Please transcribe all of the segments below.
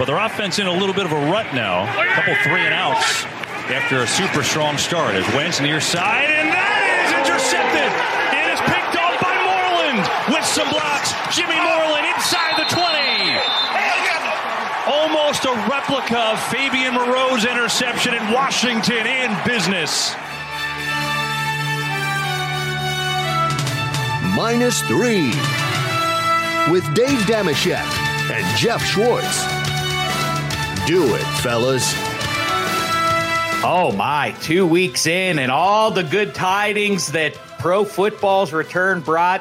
But their offense in a little bit of a rut now. A couple three and outs after a super strong start. As Wentz near side, and that is intercepted. It is picked off by Moreland with some blocks. Jimmy Moreland inside the 20. Almost a replica of Fabian Moreau's interception in Washington in business. Minus three with Dave Dameshek and Jeff Schwartz. Do it, fellas. Oh my, two weeks in, and all the good tidings that pro football's return brought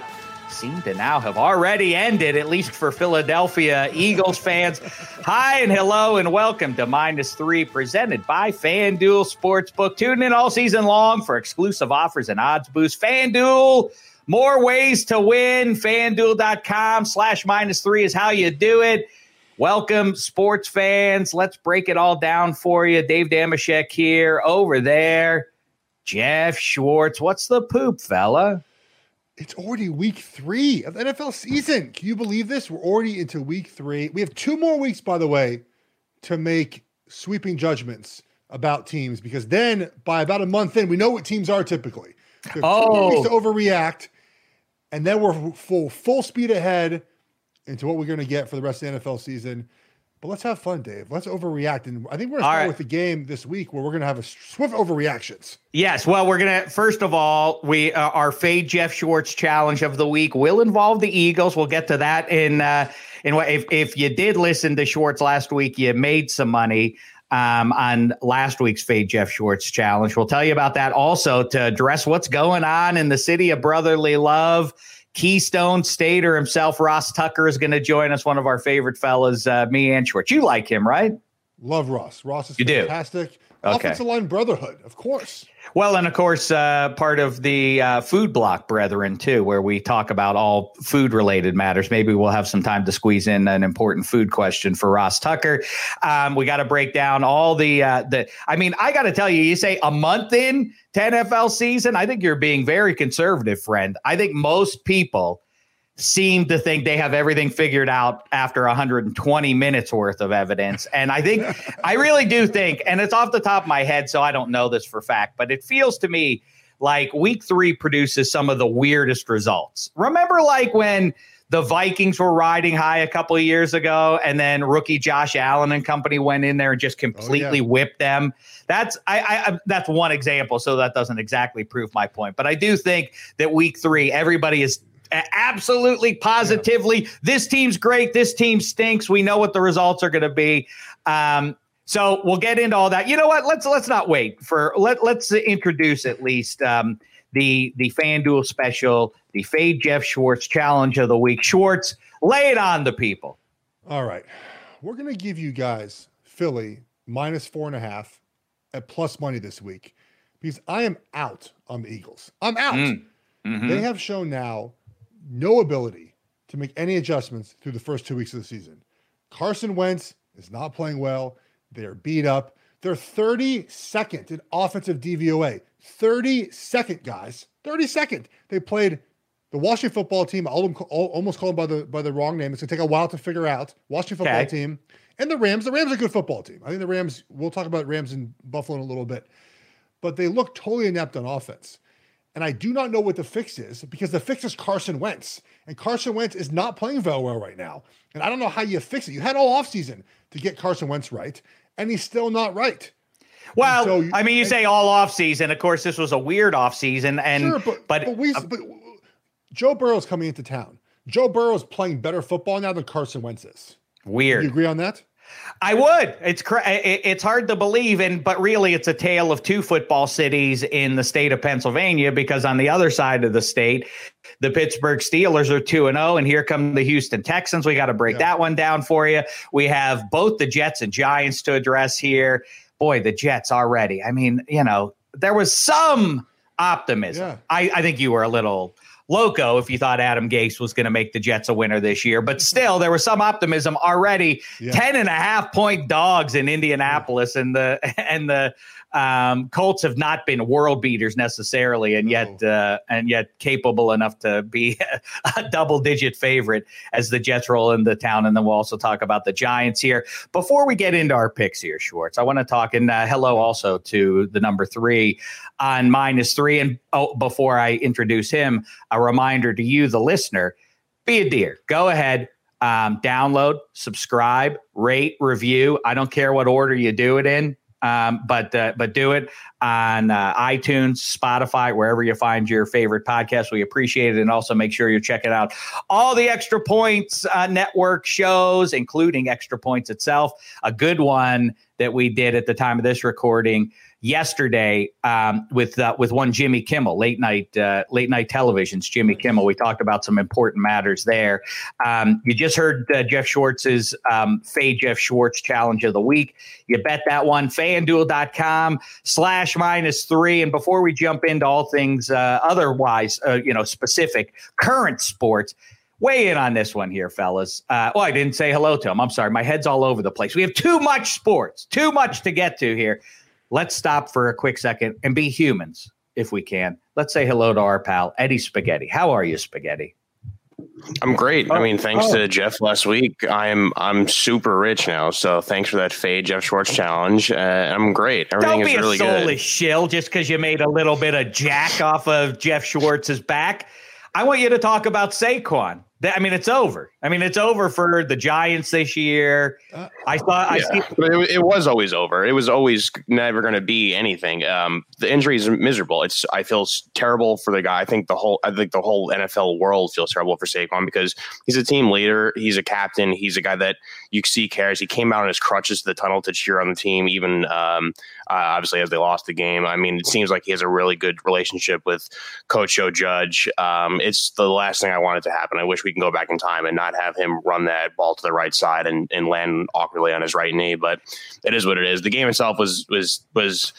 seem to now have already ended, at least for Philadelphia Eagles fans. Hi and hello, and welcome to Minus Three, presented by FanDuel Sportsbook. Tune in all season long for exclusive offers and odds boost. FanDuel, more ways to win. FanDuel.com slash minus three is how you do it. Welcome, sports fans. Let's break it all down for you. Dave Dameshek here, over there. Jeff Schwartz. What's the poop, fella? It's already week three of the NFL season. Can you believe this? We're already into week three. We have two more weeks, by the way, to make sweeping judgments about teams because then by about a month in, we know what teams are typically. So oh. weeks to oh. overreact, and then we're full full speed ahead into what we're going to get for the rest of the NFL season. But let's have fun, Dave. Let's overreact. And I think we're going to start right. with the game this week where we're going to have a swift overreactions. Yes. Well, we're going to, first of all, we uh, our Fade Jeff Schwartz challenge of the week will involve the Eagles. We'll get to that in, uh, in what, if, if you did listen to Schwartz last week, you made some money um, on last week's Fade Jeff Schwartz challenge. We'll tell you about that also to address what's going on in the city of brotherly love Keystone Stater himself, Ross Tucker, is going to join us. One of our favorite fellas, uh, me and Schwartz. You like him, right? Love Ross. Ross is you fantastic. Do. Okay. Offensive line brotherhood, of course. Well, and of course, uh, part of the uh, Food Block Brethren, too, where we talk about all food related matters. Maybe we'll have some time to squeeze in an important food question for Ross Tucker. Um, we got to break down all the, uh, the, I mean, I got to tell you, you say a month in to NFL season, I think you're being very conservative, friend. I think most people seem to think they have everything figured out after 120 minutes worth of evidence. And I think, I really do think, and it's off the top of my head, so I don't know this for fact, but it feels to me like week three produces some of the weirdest results. Remember, like when the Vikings were riding high a couple of years ago, and then rookie Josh Allen and company went in there and just completely oh, yeah. whipped them. That's I, I that's one example. So that doesn't exactly prove my point, but I do think that week three, everybody is absolutely positively. Yeah. this team's great. This team stinks. We know what the results are going to be. Um, so we'll get into all that. You know what? Let's let's not wait for let, let's introduce at least um, the the fanduel special the fade jeff schwartz challenge of the week. Schwartz lay it on the people. All right. We're going to give you guys philly minus four and a half at plus money this week because i am out on the eagles. I'm out. Mm. Mm-hmm. They have shown now no ability to make any adjustments through the first two weeks of the season. Carson Wentz is not playing well. They're beat up. They're 32nd in offensive DVOA. 32nd, guys. 32nd. They played the Washington football team. I'll almost call them by the by the wrong name. It's gonna take a while to figure out. Washington football okay. team and the Rams. The Rams are a good football team. I think the Rams. We'll talk about Rams in Buffalo in a little bit, but they look totally inept on offense. And I do not know what the fix is because the fix is Carson Wentz. And Carson Wentz is not playing very well right now. And I don't know how you fix it. You had all offseason to get Carson Wentz right, and he's still not right. Well, so, I mean, you and, say all offseason. Of course, this was a weird offseason. And sure, but, but, but, we, uh, but Joe Burrow's coming into town. Joe Burrow's playing better football now than Carson Wentz is. Weird. You agree on that? I would. It's cra- it's hard to believe, and but really, it's a tale of two football cities in the state of Pennsylvania. Because on the other side of the state, the Pittsburgh Steelers are two and zero, oh, and here come the Houston Texans. We got to break yeah. that one down for you. We have both the Jets and Giants to address here. Boy, the Jets already. I mean, you know, there was some optimism. Yeah. I, I think you were a little loco if you thought Adam Gase was going to make the Jets a winner this year. But mm-hmm. still, there was some optimism already. Yeah. 10 and a half point dogs in Indianapolis and the and the um, Colts have not been world beaters necessarily, and yet uh, and yet capable enough to be a double digit favorite as the Jets roll into town. And then we'll also talk about the Giants here. Before we get into our picks here, Schwartz, I want to talk and uh, hello also to the number three on minus three. And oh, before I introduce him, a reminder to you, the listener, be a dear. Go ahead, um, download, subscribe, rate, review. I don't care what order you do it in. Um, but uh, but do it on uh, iTunes, Spotify, wherever you find your favorite podcast. We appreciate it, and also make sure you're checking out all the Extra Points uh, Network shows, including Extra Points itself. A good one that we did at the time of this recording yesterday um, with uh, with one Jimmy Kimmel, late night uh, late night television's Jimmy Kimmel. We talked about some important matters there. Um, you just heard uh, Jeff Schwartz's um, Fade Jeff Schwartz Challenge of the Week. You bet that one, fanduel.com slash minus three. And before we jump into all things uh, otherwise, uh, you know, specific current sports, weigh in on this one here, fellas. Uh, oh, I didn't say hello to him. I'm sorry. My head's all over the place. We have too much sports, too much to get to here let's stop for a quick second and be humans if we can. Let's say hello to our pal, Eddie Spaghetti. How are you, Spaghetti? I'm great. I mean, thanks oh. to Jeff last week, I'm I'm super rich now. So thanks for that fade Jeff Schwartz challenge. Uh, I'm great. Everything Don't be is really a soulless good. shill just because you made a little bit of jack off of Jeff Schwartz's back. I want you to talk about Saquon. I mean, it's over. I mean, it's over for the Giants this year. Uh, I thought yeah, I see- it, it, was always over. It was always never going to be anything. Um, the injury is miserable. It's I feel terrible for the guy. I think the whole I think the whole NFL world feels terrible for Saquon because he's a team leader. He's a captain. He's a guy that you see cares. He came out on his crutches to the tunnel to cheer on the team, even um, uh, obviously as they lost the game. I mean, it seems like he has a really good relationship with Coach Joe Judge. Um, it's the last thing I wanted to happen. I wish we can go back in time and not have him run that ball to the right side and, and land awkwardly on his right knee. But it is what it is. The game itself was was was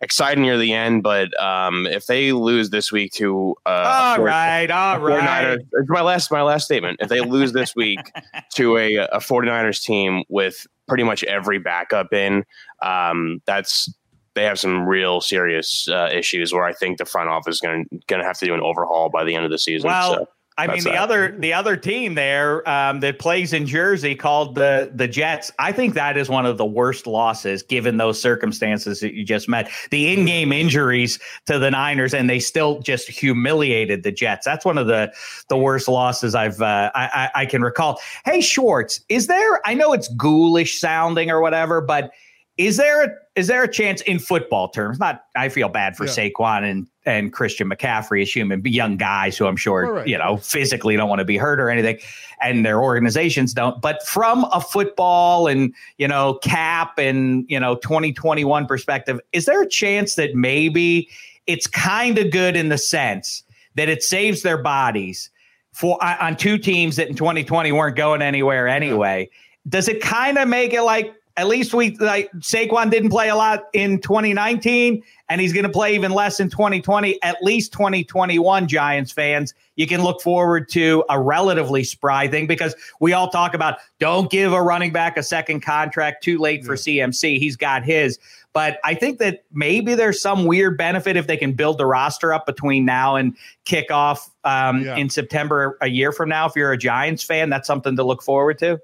exciting near the end, but um, if they lose this week to uh, all right, all right, it's my last my last statement. If they lose this week to a, a 49ers team with pretty much every backup in, um, that's they have some real serious uh, issues where I think the front office is going to have to do an overhaul by the end of the season. Well, so. I mean, the that. other the other team there um, that plays in Jersey called the the Jets. I think that is one of the worst losses given those circumstances that you just met. The in game injuries to the Niners, and they still just humiliated the Jets. That's one of the the worst losses I've uh, I, I, I can recall. Hey Schwartz, is there? I know it's ghoulish sounding or whatever, but is there a, is there a chance in football terms? Not I feel bad for yeah. Saquon and and Christian McCaffrey as human young guys who I'm sure right. you know physically don't want to be hurt or anything, and their organizations don't. But from a football and you know cap and you know 2021 perspective, is there a chance that maybe it's kind of good in the sense that it saves their bodies for on two teams that in 2020 weren't going anywhere anyway? Does it kind of make it like at least we like Saquon didn't play a lot in 2019, and he's going to play even less in 2020. At least 2021, Giants fans, you can look forward to a relatively spry thing because we all talk about don't give a running back a second contract too late for. CMC. He's got his. But I think that maybe there's some weird benefit if they can build the roster up between now and kickoff um, yeah. in September a year from now. If you're a Giants fan, that's something to look forward to.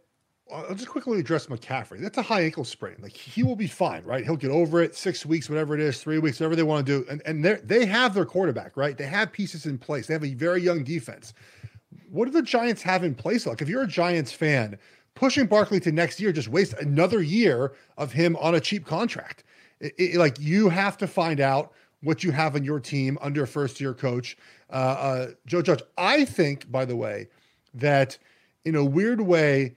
I'll just quickly address McCaffrey. That's a high ankle sprain. Like he will be fine, right? He'll get over it. Six weeks, whatever it is, three weeks, whatever they want to do. And and they they have their quarterback, right? They have pieces in place. They have a very young defense. What do the Giants have in place? Like if you're a Giants fan, pushing Barkley to next year just waste another year of him on a cheap contract. It, it, like you have to find out what you have in your team under a first year coach, uh, uh, Joe Judge. I think, by the way, that in a weird way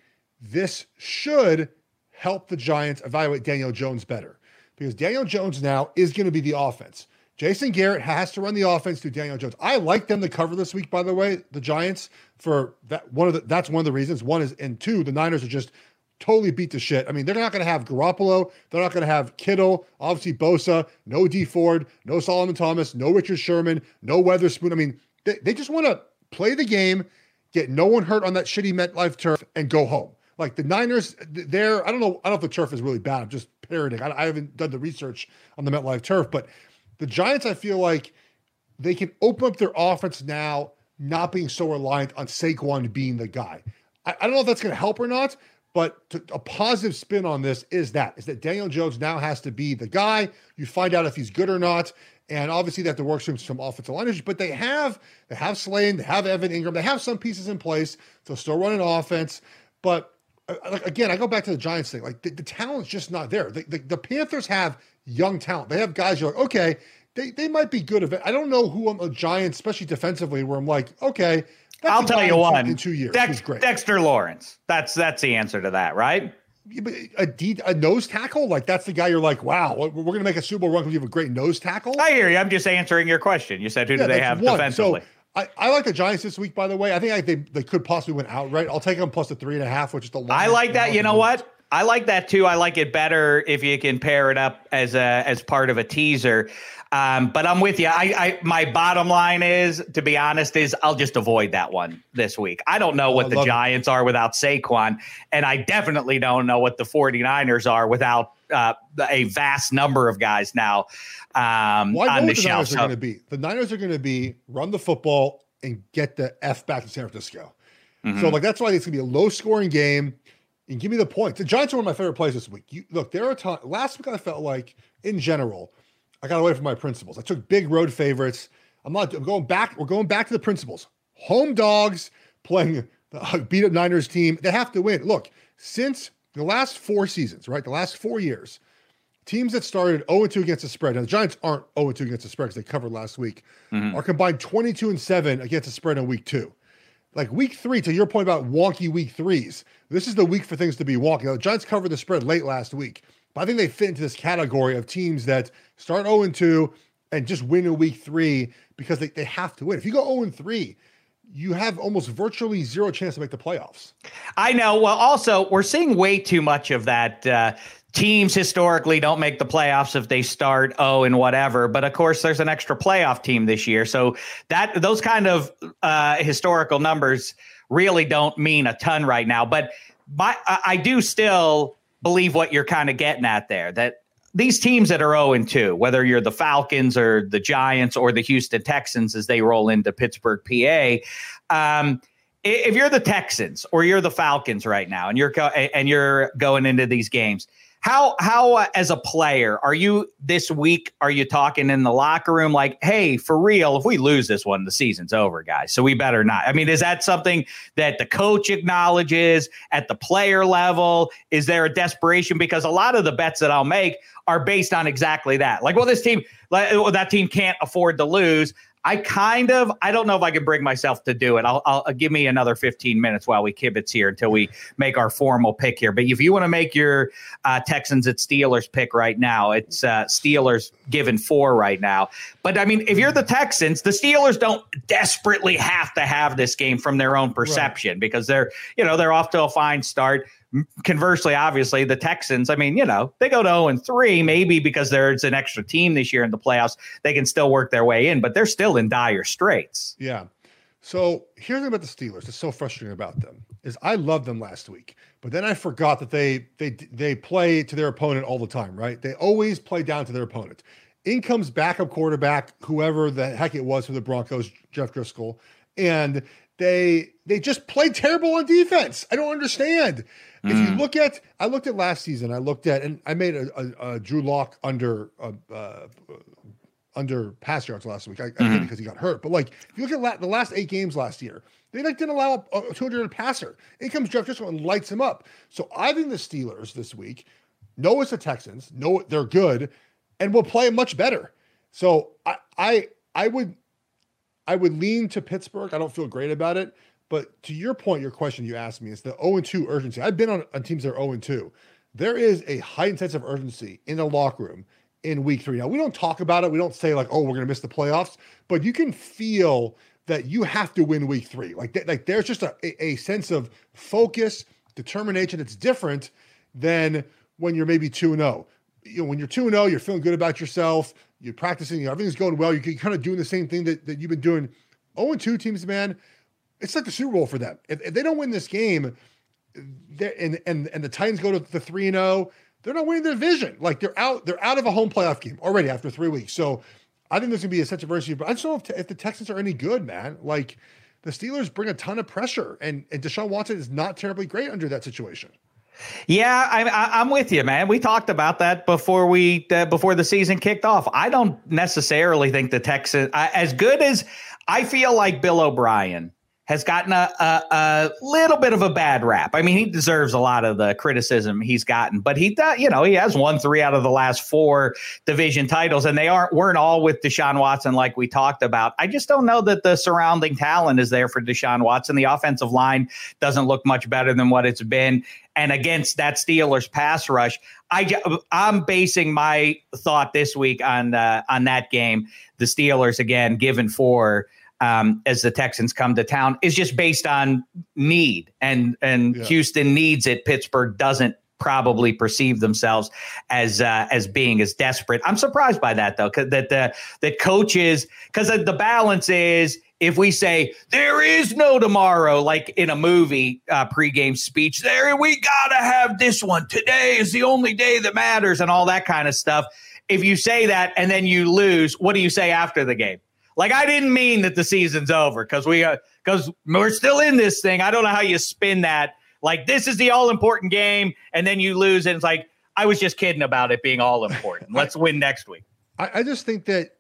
this should help the Giants evaluate Daniel Jones better because Daniel Jones now is going to be the offense. Jason Garrett has to run the offense to Daniel Jones. I like them to cover this week, by the way, the Giants for that one of the that's one of the reasons. One is and two, the Niners are just totally beat to shit. I mean, they're not going to have Garoppolo. They're not going to have Kittle. Obviously, Bosa. No Dee Ford. No Solomon Thomas. No Richard Sherman. No Witherspoon. I mean, they, they just want to play the game, get no one hurt on that shitty MetLife turf, and go home. Like the Niners, they're I don't know. I don't know if the turf is really bad. I'm just parroting. I, I haven't done the research on the MetLife turf, but the Giants, I feel like they can open up their offense now, not being so reliant on Saquon being the guy. I, I don't know if that's going to help or not, but to, a positive spin on this is that is that Daniel Jones now has to be the guy. You find out if he's good or not, and obviously have to work through some offensive line. But they have they have Slayton, they have Evan Engram, they have some pieces in place to still run an offense. But like again, I go back to the Giants thing. Like the, the talent's just not there. The, the, the, Panthers have young talent. They have guys you're like, okay, they, they might be good. I don't know who on the Giants, especially defensively, where I'm like, okay, I'll tell you one in two years. Dex, Dexter Lawrence. That's that's the answer to that, right? A, D, a nose tackle, like that's the guy you're like, wow, we're going to make a Super Bowl run because you have a great nose tackle. I hear you. I'm just answering your question. You said who yeah, do they have one. defensively? So, I, I like the Giants this week, by the way. I think I, they, they could possibly win outright. I'll take them plus the three and a half, which is the. Last I like that. You know what? I like that too. I like it better if you can pair it up as a as part of a teaser. Um, but I'm with you. I, I, my bottom line is, to be honest, is I'll just avoid that one this week. I don't know what the Giants it. are without Saquon, and I definitely don't know what the 49ers are without uh, a vast number of guys now um, well, on the, the Niners are going to be. The Niners are going to be run the football and get the f back to San Francisco. Mm-hmm. So like that's why it's going to be a low scoring game. And give me the points. The Giants are one of my favorite plays this week. You, look, there are times last week I felt like in general I got away from my principles. I took big road favorites. I'm not. I'm going back. We're going back to the principles. Home dogs playing the beat up Niners team. They have to win. Look, since the last four seasons, right? The last four years, teams that started 0 2 against the spread. Now the Giants aren't 0 2 against the spread because they covered last week. Mm-hmm. Are combined 22 and seven against the spread in week two. Like week three, to your point about wonky week threes, this is the week for things to be wonky. Now, the Giants covered the spread late last week. But I think they fit into this category of teams that start 0 2 and just win in week three because they, they have to win. If you go 0 3, you have almost virtually zero chance to make the playoffs. I know. Well, also, we're seeing way too much of that. Uh, teams historically don't make the playoffs if they start oh and whatever but of course there's an extra playoff team this year. So that those kind of uh, historical numbers really don't mean a ton right now but my, I do still believe what you're kind of getting at there that these teams that are 0 and 2, whether you're the Falcons or the Giants or the Houston Texans as they roll into Pittsburgh, PA, um, if you're the Texans or you're the Falcons right now and you're and you're going into these games, how how uh, as a player are you this week? Are you talking in the locker room like, hey, for real? If we lose this one, the season's over, guys. So we better not. I mean, is that something that the coach acknowledges at the player level? Is there a desperation? Because a lot of the bets that I'll make are based on exactly that. Like, well, this team, well, that team can't afford to lose. I kind of, I don't know if I can bring myself to do it. I'll, I'll, uh, give me another 15 minutes while we kibitz here until we make our formal pick here. But if you want to make your uh, Texans at Steelers pick right now, it's uh, Steelers given four right now. But I mean, if you're the Texans, the Steelers don't desperately have to have this game from their own perception right. because they're, you know, they're off to a fine start conversely, obviously, the Texans, I mean, you know, they go to 0 and 3, maybe because there's an extra team this year in the playoffs. They can still work their way in, but they're still in dire straits. Yeah. So here's about the Steelers. It's so frustrating about them is I loved them last week, but then I forgot that they they they play to their opponent all the time, right? They always play down to their opponent. In comes backup quarterback, whoever the heck it was for the Broncos, Jeff Driskel, and they they just play terrible on defense. I don't understand. If you mm. look at, I looked at last season. I looked at, and I made a, a, a Drew Lock under uh, uh, under pass yards last week. I, mm-hmm. I did because he got hurt. But like, if you look at la- the last eight games last year, they like didn't allow a, a 200 passer. In comes Jeff Driskel and lights him up. So I think the Steelers this week know it's the Texans, know they're good, and will play much better. So I I I would I would lean to Pittsburgh. I don't feel great about it. But to your point, your question you asked me is the 0 2 urgency. I've been on, on teams that are 0 2. There is a heightened sense of urgency in the locker room in week three. Now, we don't talk about it. We don't say, like, oh, we're going to miss the playoffs, but you can feel that you have to win week three. Like, th- like there's just a, a sense of focus, determination. It's different than when you're maybe 2 0. You know, when you're 2 0, you're feeling good about yourself, you're practicing, you know, everything's going well. You're kind of doing the same thing that, that you've been doing. 0 2 teams, man it's like the Super Bowl for them. If, if they don't win this game, and and and the Titans go to the three and zero, oh, they're not winning the division. Like they're out, they're out of a home playoff game already after three weeks. So I think there's gonna be a sense of urgency. But I just don't know if, if the Texans are any good, man. Like the Steelers bring a ton of pressure, and and Deshaun Watson is not terribly great under that situation. Yeah, I, am with you, man. We talked about that before we uh, before the season kicked off. I don't necessarily think the Texans, as good as I feel like Bill O'Brien has gotten a, a, a, little bit of a bad rap. I mean, he deserves a lot of the criticism he's gotten, but he, you know, he has won three out of the last four division titles, and they aren't weren't all with Deshaun Watson like we talked about. I just don't know that the surrounding talent is there for Deshaun Watson. The offensive line doesn't look much better than what it's been, and against that Steelers pass rush, I I'm basing my thought this week on uh, on that game. The Steelers again given four um, as the Texans come to town is just based on need, and and yeah. Houston needs it. Pittsburgh doesn't probably perceive themselves as uh, as being as desperate. I'm surprised by that though, cause that the that coaches because the balance is if we say there is no tomorrow, like in a movie uh, pregame speech, there we gotta have this one. Today is the only day that matters, and all that kind of stuff. If you say that and then you lose, what do you say after the game? Like I didn't mean that the season's over because we because uh, we're still in this thing. I don't know how you spin that. Like this is the all important game, and then you lose, and it's like I was just kidding about it being all important. Let's win next week. I, I just think that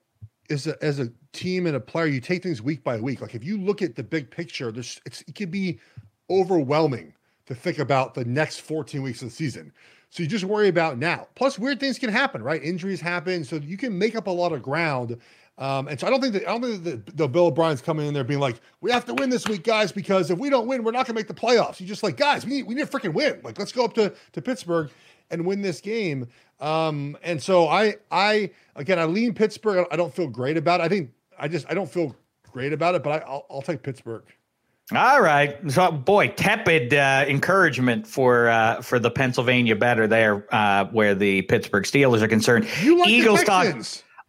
as a as a team and a player, you take things week by week. Like if you look at the big picture, there's it can be overwhelming to think about the next 14 weeks of the season. So you just worry about now. Plus, weird things can happen, right? Injuries happen, so you can make up a lot of ground um, and so I don't think that I don't think that the, the Bill O'Brien's coming in there being like, we have to win this week, guys, because if we don't win, we're not gonna make the playoffs. He's just like, guys, we need we need to freaking win. Like, let's go up to to Pittsburgh and win this game. Um, and so I I again I lean Pittsburgh. I don't feel great about it. I think I just I don't feel great about it, but I, will I'll take Pittsburgh. All right, so boy, tepid uh, encouragement for uh, for the Pennsylvania better there, uh, where the Pittsburgh Steelers are concerned. You like Eagles talk.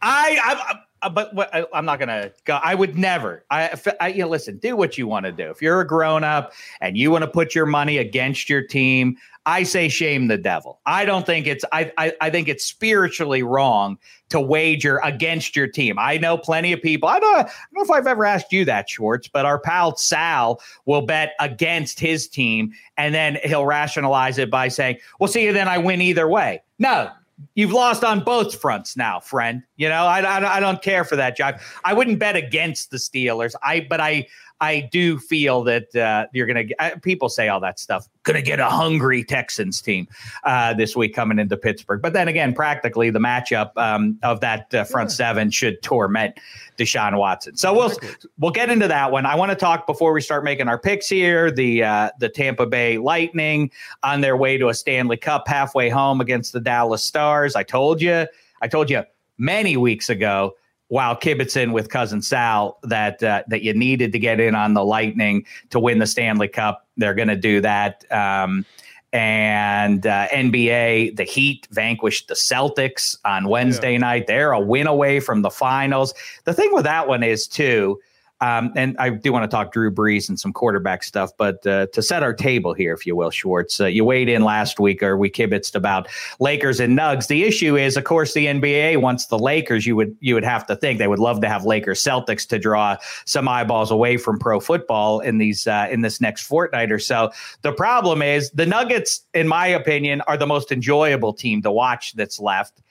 I, I uh, Uh, but what, I, am not gonna go. I would never. I, I you know, listen. Do what you want to do. If you're a grown up and you want to put your money against your team, I say shame the devil. I don't think it's. I, I I think it's spiritually wrong to wager against your team. I know plenty of people. I don't, I don't know if I've ever asked you that, Schwartz, but our pal Sal will bet against his team, and then he'll rationalize it by saying, "Well, see, then I win either way." No, you've lost on both fronts now, friend. You know, I, I, I don't care for that, Jack. I wouldn't bet against the Steelers. I, but I, I do feel that uh, you're going to. Uh, people say all that stuff. Going to get a hungry Texans team uh, this week coming into Pittsburgh. But then again, practically the matchup um, of that uh, front yeah. seven should torment Deshaun Watson. So we'll we'll get into that one. I want to talk before we start making our picks here. The uh, the Tampa Bay Lightning on their way to a Stanley Cup, halfway home against the Dallas Stars. I told you. I told you many weeks ago while kibitzing with cousin Sal that uh, that you needed to get in on the Lightning to win the Stanley Cup. They're going to do that. Um, and uh, NBA, the Heat vanquished the Celtics on Wednesday yeah. night. They're a win away from the finals. The thing with that one is too um, and I do want to talk Drew Brees and some quarterback stuff, but uh, to set our table here, if you will, Schwartz, uh, you weighed in last week or we kibitzed about Lakers and Nugs. The issue is, of course, the NBA wants the Lakers. You would you would have to think they would love to have Lakers Celtics to draw some eyeballs away from pro football in these uh, in this next fortnight or so. The problem is the Nuggets, in my opinion, are the most enjoyable team to watch that's left,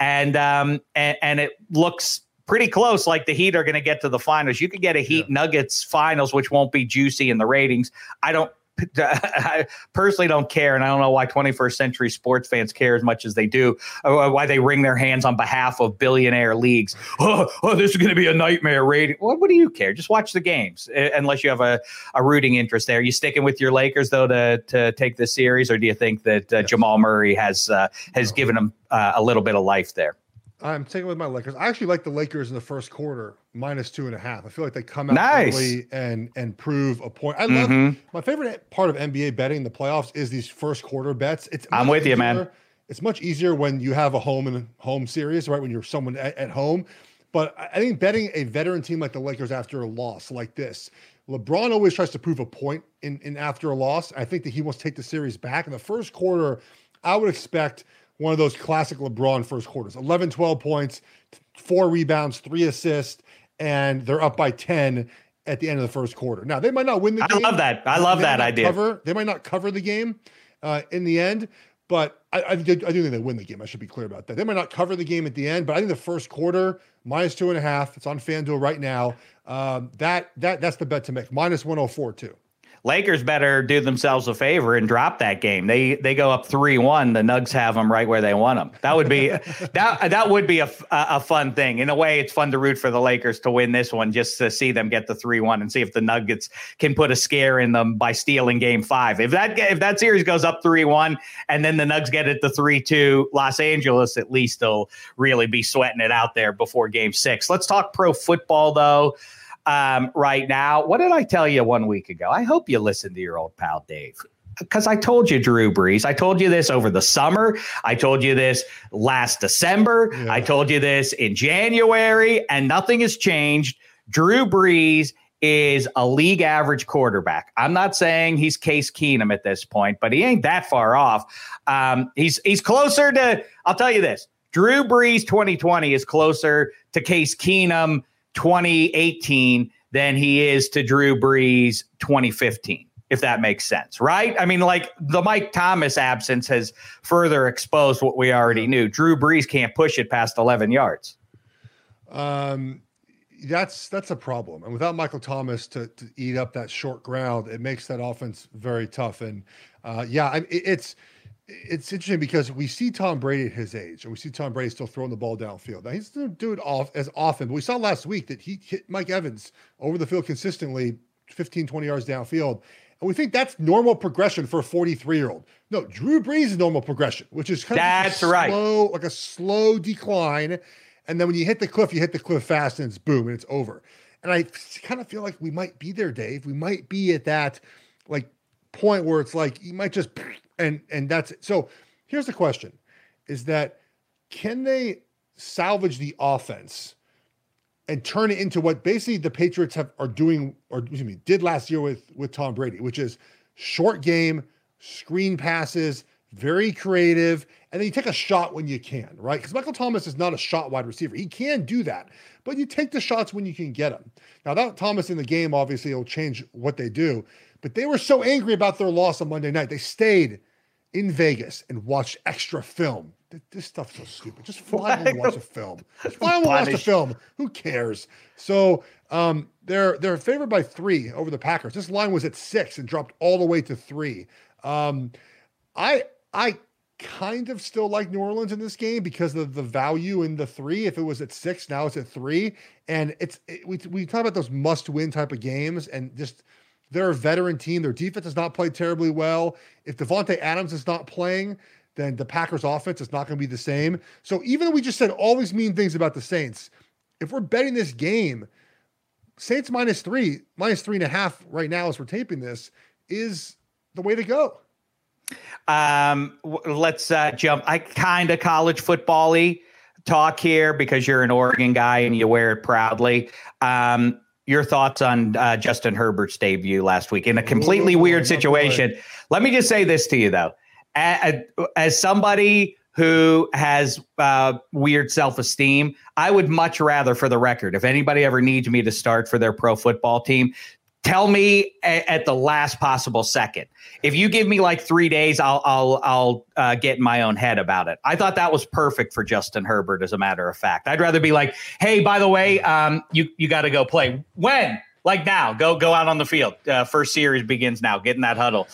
and um, and, and it looks pretty close. Like the Heat are going to get to the finals. You could get a Heat yeah. Nuggets finals, which won't be juicy in the ratings. I don't. I personally don't care, and I don't know why 21st century sports fans care as much as they do. Uh, why they wring their hands on behalf of billionaire leagues? Oh, oh this is going to be a nightmare rating. Well, what do you care? Just watch the games, unless you have a, a rooting interest there. Are you sticking with your Lakers though to to take this series, or do you think that uh, yes. Jamal Murray has uh, has no. given them uh, a little bit of life there? I'm taking with my Lakers. I actually like the Lakers in the first quarter, minus two and a half. I feel like they come out nice. early and and prove a point. I love mm-hmm. my favorite part of NBA betting the playoffs is these first quarter bets. It's I'm with easier, you, man. It's much easier when you have a home and home series, right? When you're someone at, at home. But I think betting a veteran team like the Lakers after a loss like this, LeBron always tries to prove a point in, in after a loss. I think that he wants to take the series back. In the first quarter, I would expect one of those classic LeBron first quarters 11, 12 points, four rebounds, three assists, and they're up by 10 at the end of the first quarter. Now, they might not win the game. I love that. I love that idea. Cover, they might not cover the game uh, in the end, but I, I, I, do think they win the game. I should be clear about that. They might not cover the game at the end, but I think the first quarter, minus two and a half, it's on FanDuel right now. Um, that that That's the bet to make. Minus 104, too. Lakers better do themselves a favor and drop that game. They they go up three one. The Nugs have them right where they want them. That would be that that would be a, a fun thing. In a way, it's fun to root for the Lakers to win this one, just to see them get the three one and see if the Nuggets can put a scare in them by stealing Game Five. If that if that series goes up three one and then the Nugs get it to three two, Los Angeles at least will really be sweating it out there before Game Six. Let's talk pro football though um, right now. What did I tell you one week ago? I hope you listened to your old pal Dave. Because I told you, Drew Brees. I told you this over the summer. I told you this last December. Yeah. I told you this in January, and nothing has changed. Drew Brees is a league average quarterback. I'm not saying he's Case Keenum at this point, but he ain't that far off. Um, he's he's closer to. I'll tell you this: Drew Brees 2020 is closer to Case Keenum 2018 than he is to Drew Brees 2015, if that makes sense, right? I mean, like the Mike Thomas absence has further exposed what we already knew. Drew Brees can't push it past 11 yards. Um, that's that's a problem, and without Michael Thomas to, to eat up that short ground, it makes that offense very tough. And uh, yeah, it, it's it's interesting because we see Tom Brady at his age, and we see Tom Brady still throwing the ball downfield. Now he's doing do it off as often, but we saw last week that he hit Mike Evans over the field consistently, 15, 20 yards downfield. And we think that's normal progression for a 43 year old. No, Drew Brees is normal progression, which is kind that's of right. slow, like a slow decline. And then when you hit the cliff, you hit the cliff fast and it's boom and it's over. And I kind of feel like we might be there, Dave. We might be at that like point where it's like you might just and and that's it. so here's the question is that can they salvage the offense and turn it into what basically the Patriots have are doing or excuse me did last year with with Tom Brady, which is short game, screen passes, very creative, and then you take a shot when you can, right? Because Michael Thomas is not a shot wide receiver. He can do that, but you take the shots when you can get them. Now that Thomas in the game obviously will change what they do, but they were so angry about their loss on Monday night. They stayed in Vegas and watched extra film. This stuff's so stupid. Just fly home and watch a film. Just fly home and watch the film. Who cares? So um, they're they're favored by three over the Packers. This line was at six and dropped all the way to three. Um, I I kind of still like New Orleans in this game because of the value in the three. If it was at six, now it's at three, and it's it, we we talk about those must win type of games, and just they're a veteran team. Their defense has not played terribly well. If Davante Adams is not playing, then the Packers offense is not going to be the same. So even though we just said all these mean things about the Saints, if we're betting this game, Saints minus three, minus three and a half right now as we're taping this is the way to go. Um, let's uh, jump. I kind of college football talk here because you're an Oregon guy and you wear it proudly. Um, your thoughts on uh, Justin Herbert's debut last week in a completely Ooh, weird situation. Let me just say this to you though, as, as somebody who has uh, weird self esteem, I would much rather, for the record, if anybody ever needs me to start for their pro football team, tell me a- at the last possible second. If you give me like three days, I'll I'll I'll uh, get in my own head about it. I thought that was perfect for Justin Herbert. As a matter of fact, I'd rather be like, hey, by the way, um, you you got to go play when. Like now, go go out on the field. Uh, first series begins now. Get in that huddle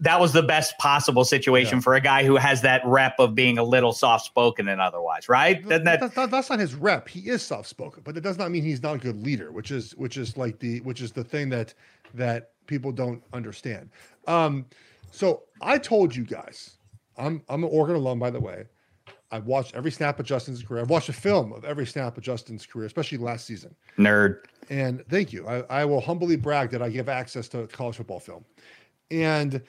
that was the best possible situation yeah. for a guy who has that rep of being a little soft spoken and otherwise, right? That, that, that, that's not his rep. He is soft spoken, but that does not mean he's not a good leader, which is which is like the which is the thing that that people don't understand. Um, so I told you guys, I'm I'm an Oregon alum, by the way. I've watched every snap of Justin's career. I've watched a film of every snap of Justin's career, especially last season. Nerd. And thank you. I, I will humbly brag that I give access to college football film. And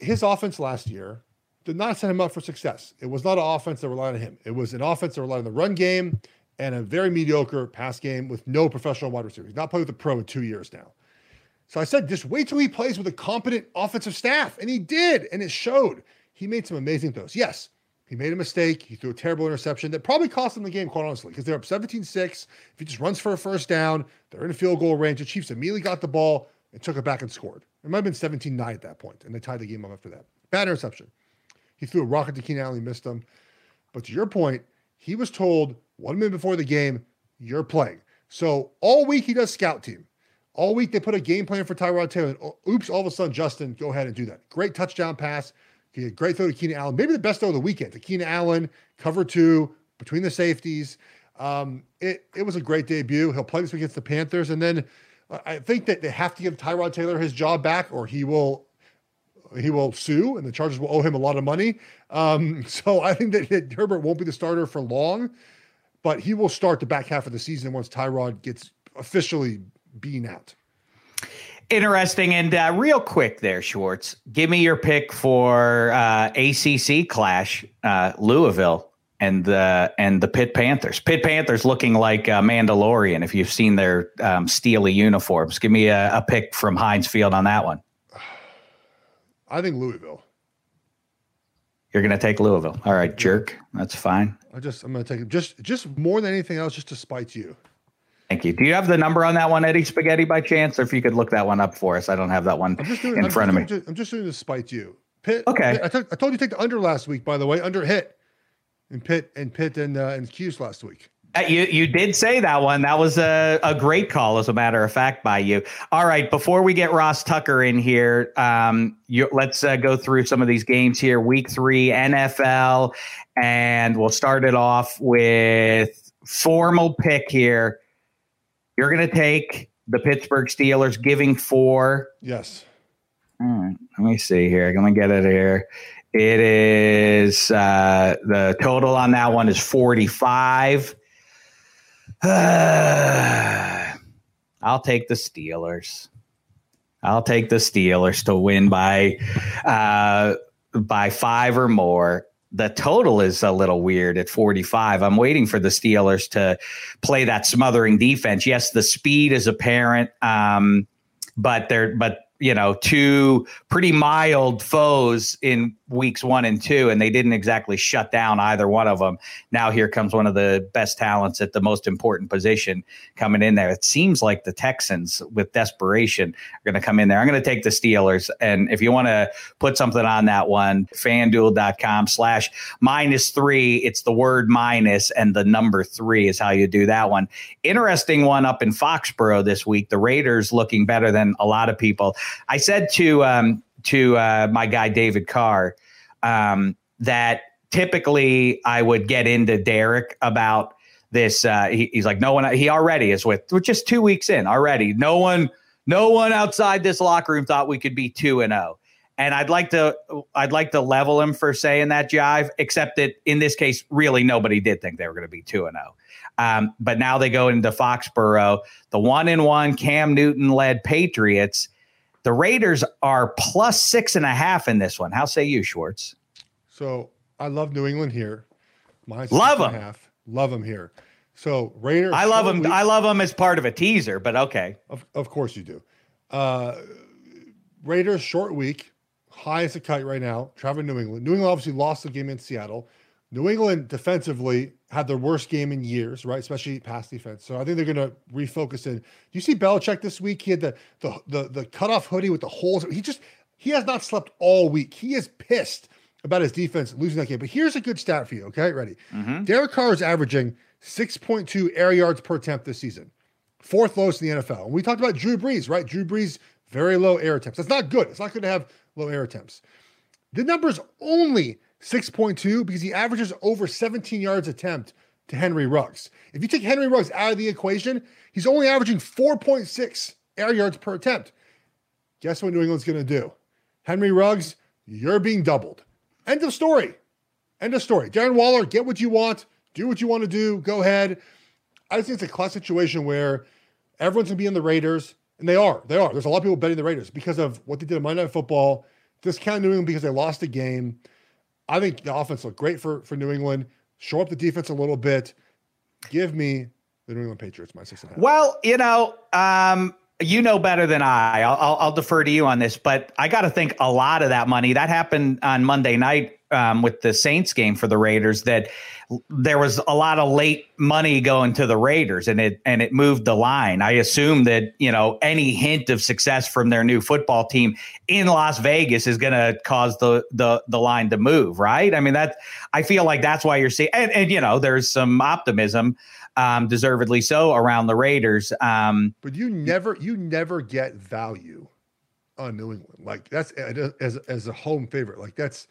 his offense last year did not set him up for success. It was not an offense that relied on him. It was an offense that relied on the run game and a very mediocre pass game with no professional wide receiver. He's not played with a pro in two years now. So I said, just wait till he plays with a competent offensive staff. And he did. And it showed. He made some amazing throws. Yes, he made a mistake. He threw a terrible interception that probably cost him the game, quite honestly, because they're up 17 6. If he just runs for a first down, they're in field goal range. The Chiefs immediately got the ball and took it back and scored. It might have been 17 9 at that point, and they tied the game up after that. Bad interception. He threw a rocket to Keenan Allen, missed him. But to your point, he was told one minute before the game, you're playing. So all week he does scout team. All week they put a game plan for Tyrod Taylor. And, oops, all of a sudden, Justin, go ahead and do that. Great touchdown pass. Great throw to Keenan Allen. Maybe the best throw of the weekend to Keenan Allen, cover two between the safeties. Um, it, it was a great debut. He'll play this against the Panthers. And then I think that they have to give Tyrod Taylor his job back or he will he will sue and the Chargers will owe him a lot of money. Um, so I think that Herbert won't be the starter for long, but he will start the back half of the season once Tyrod gets officially being out. Interesting. And uh, real quick there, Schwartz, give me your pick for uh, ACC clash, uh, Louisville and the and the Pitt Panthers. Pitt Panthers looking like a Mandalorian. If you've seen their um, steely uniforms, give me a, a pick from Heinz Field on that one. I think Louisville. You're going to take Louisville. All right, jerk. That's fine. I just I'm going to take it just just more than anything else, just to spite you. Thank you. Do you have the number on that one, Eddie Spaghetti, by chance? Or if you could look that one up for us, I don't have that one doing, in I'm front of me. I'm just, I'm just doing to spite you. Pitt. Okay. I, t- I told you to take the under last week, by the way. Under hit in Pitt and Pitt and uh, and 'Cuse last week. Uh, you you did say that one. That was a, a great call, as a matter of fact, by you. All right, before we get Ross Tucker in here, um, you, let's uh, go through some of these games here. Week three NFL, and we'll start it off with formal pick here. You're going to take the Pittsburgh Steelers, giving four. Yes. All right, let me see here. Let me get it here. It is uh, the total on that one is 45. I'll take the Steelers. I'll take the Steelers to win by uh, by five or more. The total is a little weird at 45. I'm waiting for the Steelers to play that smothering defense. Yes, the speed is apparent, um, but they're but you know, two pretty mild foes in weeks one and two, and they didn't exactly shut down either one of them. Now here comes one of the best talents at the most important position coming in there. It seems like the Texans, with desperation, are going to come in there. I'm going to take the Steelers, and if you want to put something on that one, FanDuel.com slash minus three. It's the word minus and the number three is how you do that one. Interesting one up in Foxborough this week. The Raiders looking better than a lot of people. I said to um, to uh, my guy David Carr um, that typically I would get into Derek about this. Uh, he, he's like, no one. He already is with. We're just two weeks in already. No one. No one outside this locker room thought we could be two and zero. Oh. And I'd like to, I'd like to level him for saying that jive. Except that in this case, really nobody did think they were going to be two and zero. Oh. Um, but now they go into Foxborough, the one in one Cam Newton led Patriots the Raiders are plus six and a half in this one. How say you, Schwartz? So I love New England here. My love them. Half. Love them here. So Raiders. I love them. I love them as part of a teaser, but okay. Of, of course you do. Uh, Raiders short week, high as a kite right now. Traveling New England. New England obviously lost the game in Seattle. New England defensively had their worst game in years, right? Especially pass defense. So I think they're going to refocus in. Do you see Belichick this week? He had the the the the cutoff hoodie with the holes. He just he has not slept all week. He is pissed about his defense losing that game. But here's a good stat for you. Okay, ready? Mm-hmm. Derek Carr is averaging 6.2 air yards per attempt this season, fourth lowest in the NFL. And we talked about Drew Brees, right? Drew Brees very low air attempts. That's not good. It's not good to have low air attempts. The numbers only 6.2 because he averages over 17 yards attempt to Henry Ruggs. If you take Henry Ruggs out of the equation, he's only averaging 4.6 air yards per attempt. Guess what New England's going to do? Henry Ruggs, you're being doubled. End of story. End of story. Darren Waller, get what you want. Do what you want to do. Go ahead. I just think it's a class situation where everyone's going to be in the Raiders, and they are. They are. There's a lot of people betting the Raiders because of what they did in Monday Night Football. Discount New England because they lost a game. I think the offense looked great for for New England. Show up the defense a little bit. Give me the New England Patriots my six and a half. Well, you know, um, you know better than I. I'll, I'll, I'll defer to you on this, but I got to think a lot of that money that happened on Monday night um, with the Saints game for the Raiders. That there was a lot of late money going to the Raiders, and it and it moved the line. I assume that you know any hint of success from their new football team in Las Vegas is going to cause the the the line to move, right? I mean that I feel like that's why you're seeing, and, and you know, there's some optimism um, deservedly so around the Raiders. Um, but you never you never get value on New England. Like that's as as a home favorite. Like that's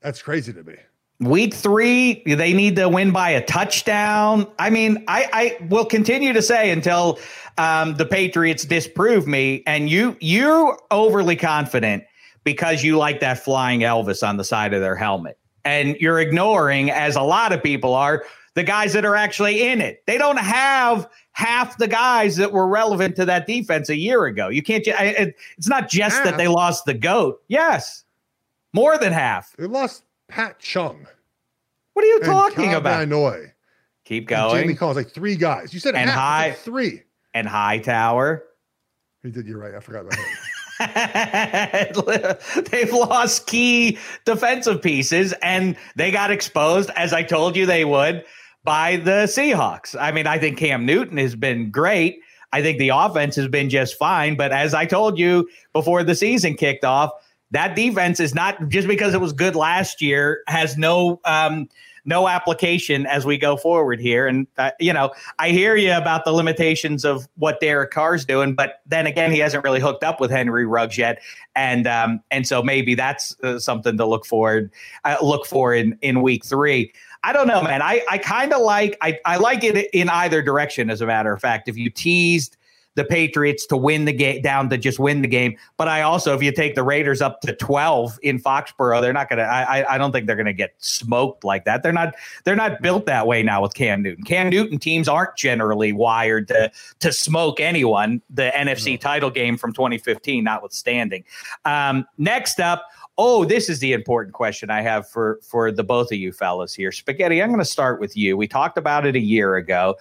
that's crazy to me. Week three, they need to win by a touchdown. I mean, I, I will continue to say until um, the Patriots disprove me. And you you're overly confident because you like that flying Elvis on the side of their helmet, and you're ignoring, as a lot of people are, the guys that are actually in it. They don't have half the guys that were relevant to that defense a year ago. You can't. It's not just that they lost the goat. Yes, more than half. They lost Pat Chung. What are you talking about? Van Noy. Keep going. Jamie Collins, like three guys. You said and half, high like three. And Hightower. He did. You're right. I forgot about him. They've lost key defensive pieces and they got exposed, as I told you they would, by the Seahawks. I mean, I think Cam Newton has been great. I think the offense has been just fine. But as I told you before the season kicked off, that defense is not just because it was good last year, has no um, no application as we go forward here. And uh, you know, I hear you about the limitations of what Derek Carr's doing, but then again, he hasn't really hooked up with Henry Ruggs yet, and um, and so maybe that's uh, something to look forward uh, look for in in week three. I don't know, man. I, I kind of like I, I like it in either direction. As a matter of fact, if you teased the Patriots to win the game down to just win the game. But I also, if you take the Raiders up to 12 in Foxborough, they're not going to, I, I don't think they're going to get smoked like that. They're not, they're not built that way now with Cam Newton. Cam Newton teams aren't generally wired to, to smoke anyone. The NFC title game from 2015, notwithstanding. Um, next up, Oh, this is the important question I have for for the both of you fellas here. Spaghetti, I'm going to start with you. We talked about it a year ago.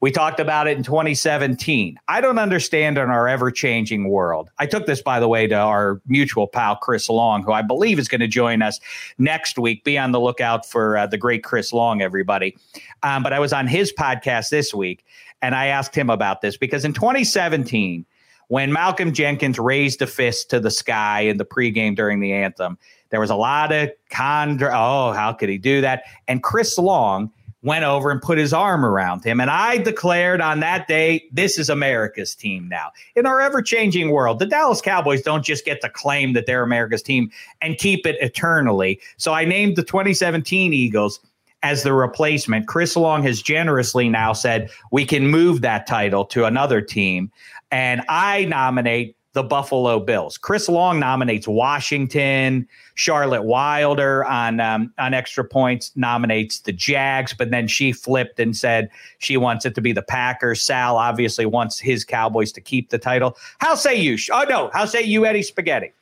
We talked about it in 2017. I don't understand in our ever changing world. I took this, by the way, to our mutual pal, Chris Long, who I believe is going to join us next week. Be on the lookout for uh, the great Chris Long, everybody. Um, but I was on his podcast this week and I asked him about this because in 2017, when Malcolm Jenkins raised a fist to the sky in the pregame during the anthem, there was a lot of con. Oh, how could he do that? And Chris Long went over and put his arm around him. And I declared on that day, this is America's team now. In our ever changing world, the Dallas Cowboys don't just get to claim that they're America's team and keep it eternally. So I named the 2017 Eagles as the replacement. Chris Long has generously now said we can move that title to another team. And I nominate the Buffalo Bills. Chris Long nominates Washington. Charlotte Wilder on um, on extra points nominates the Jags, but then she flipped and said she wants it to be the Packers. Sal obviously wants his Cowboys to keep the title. How say you? Oh no, how say you, Eddie Spaghetti?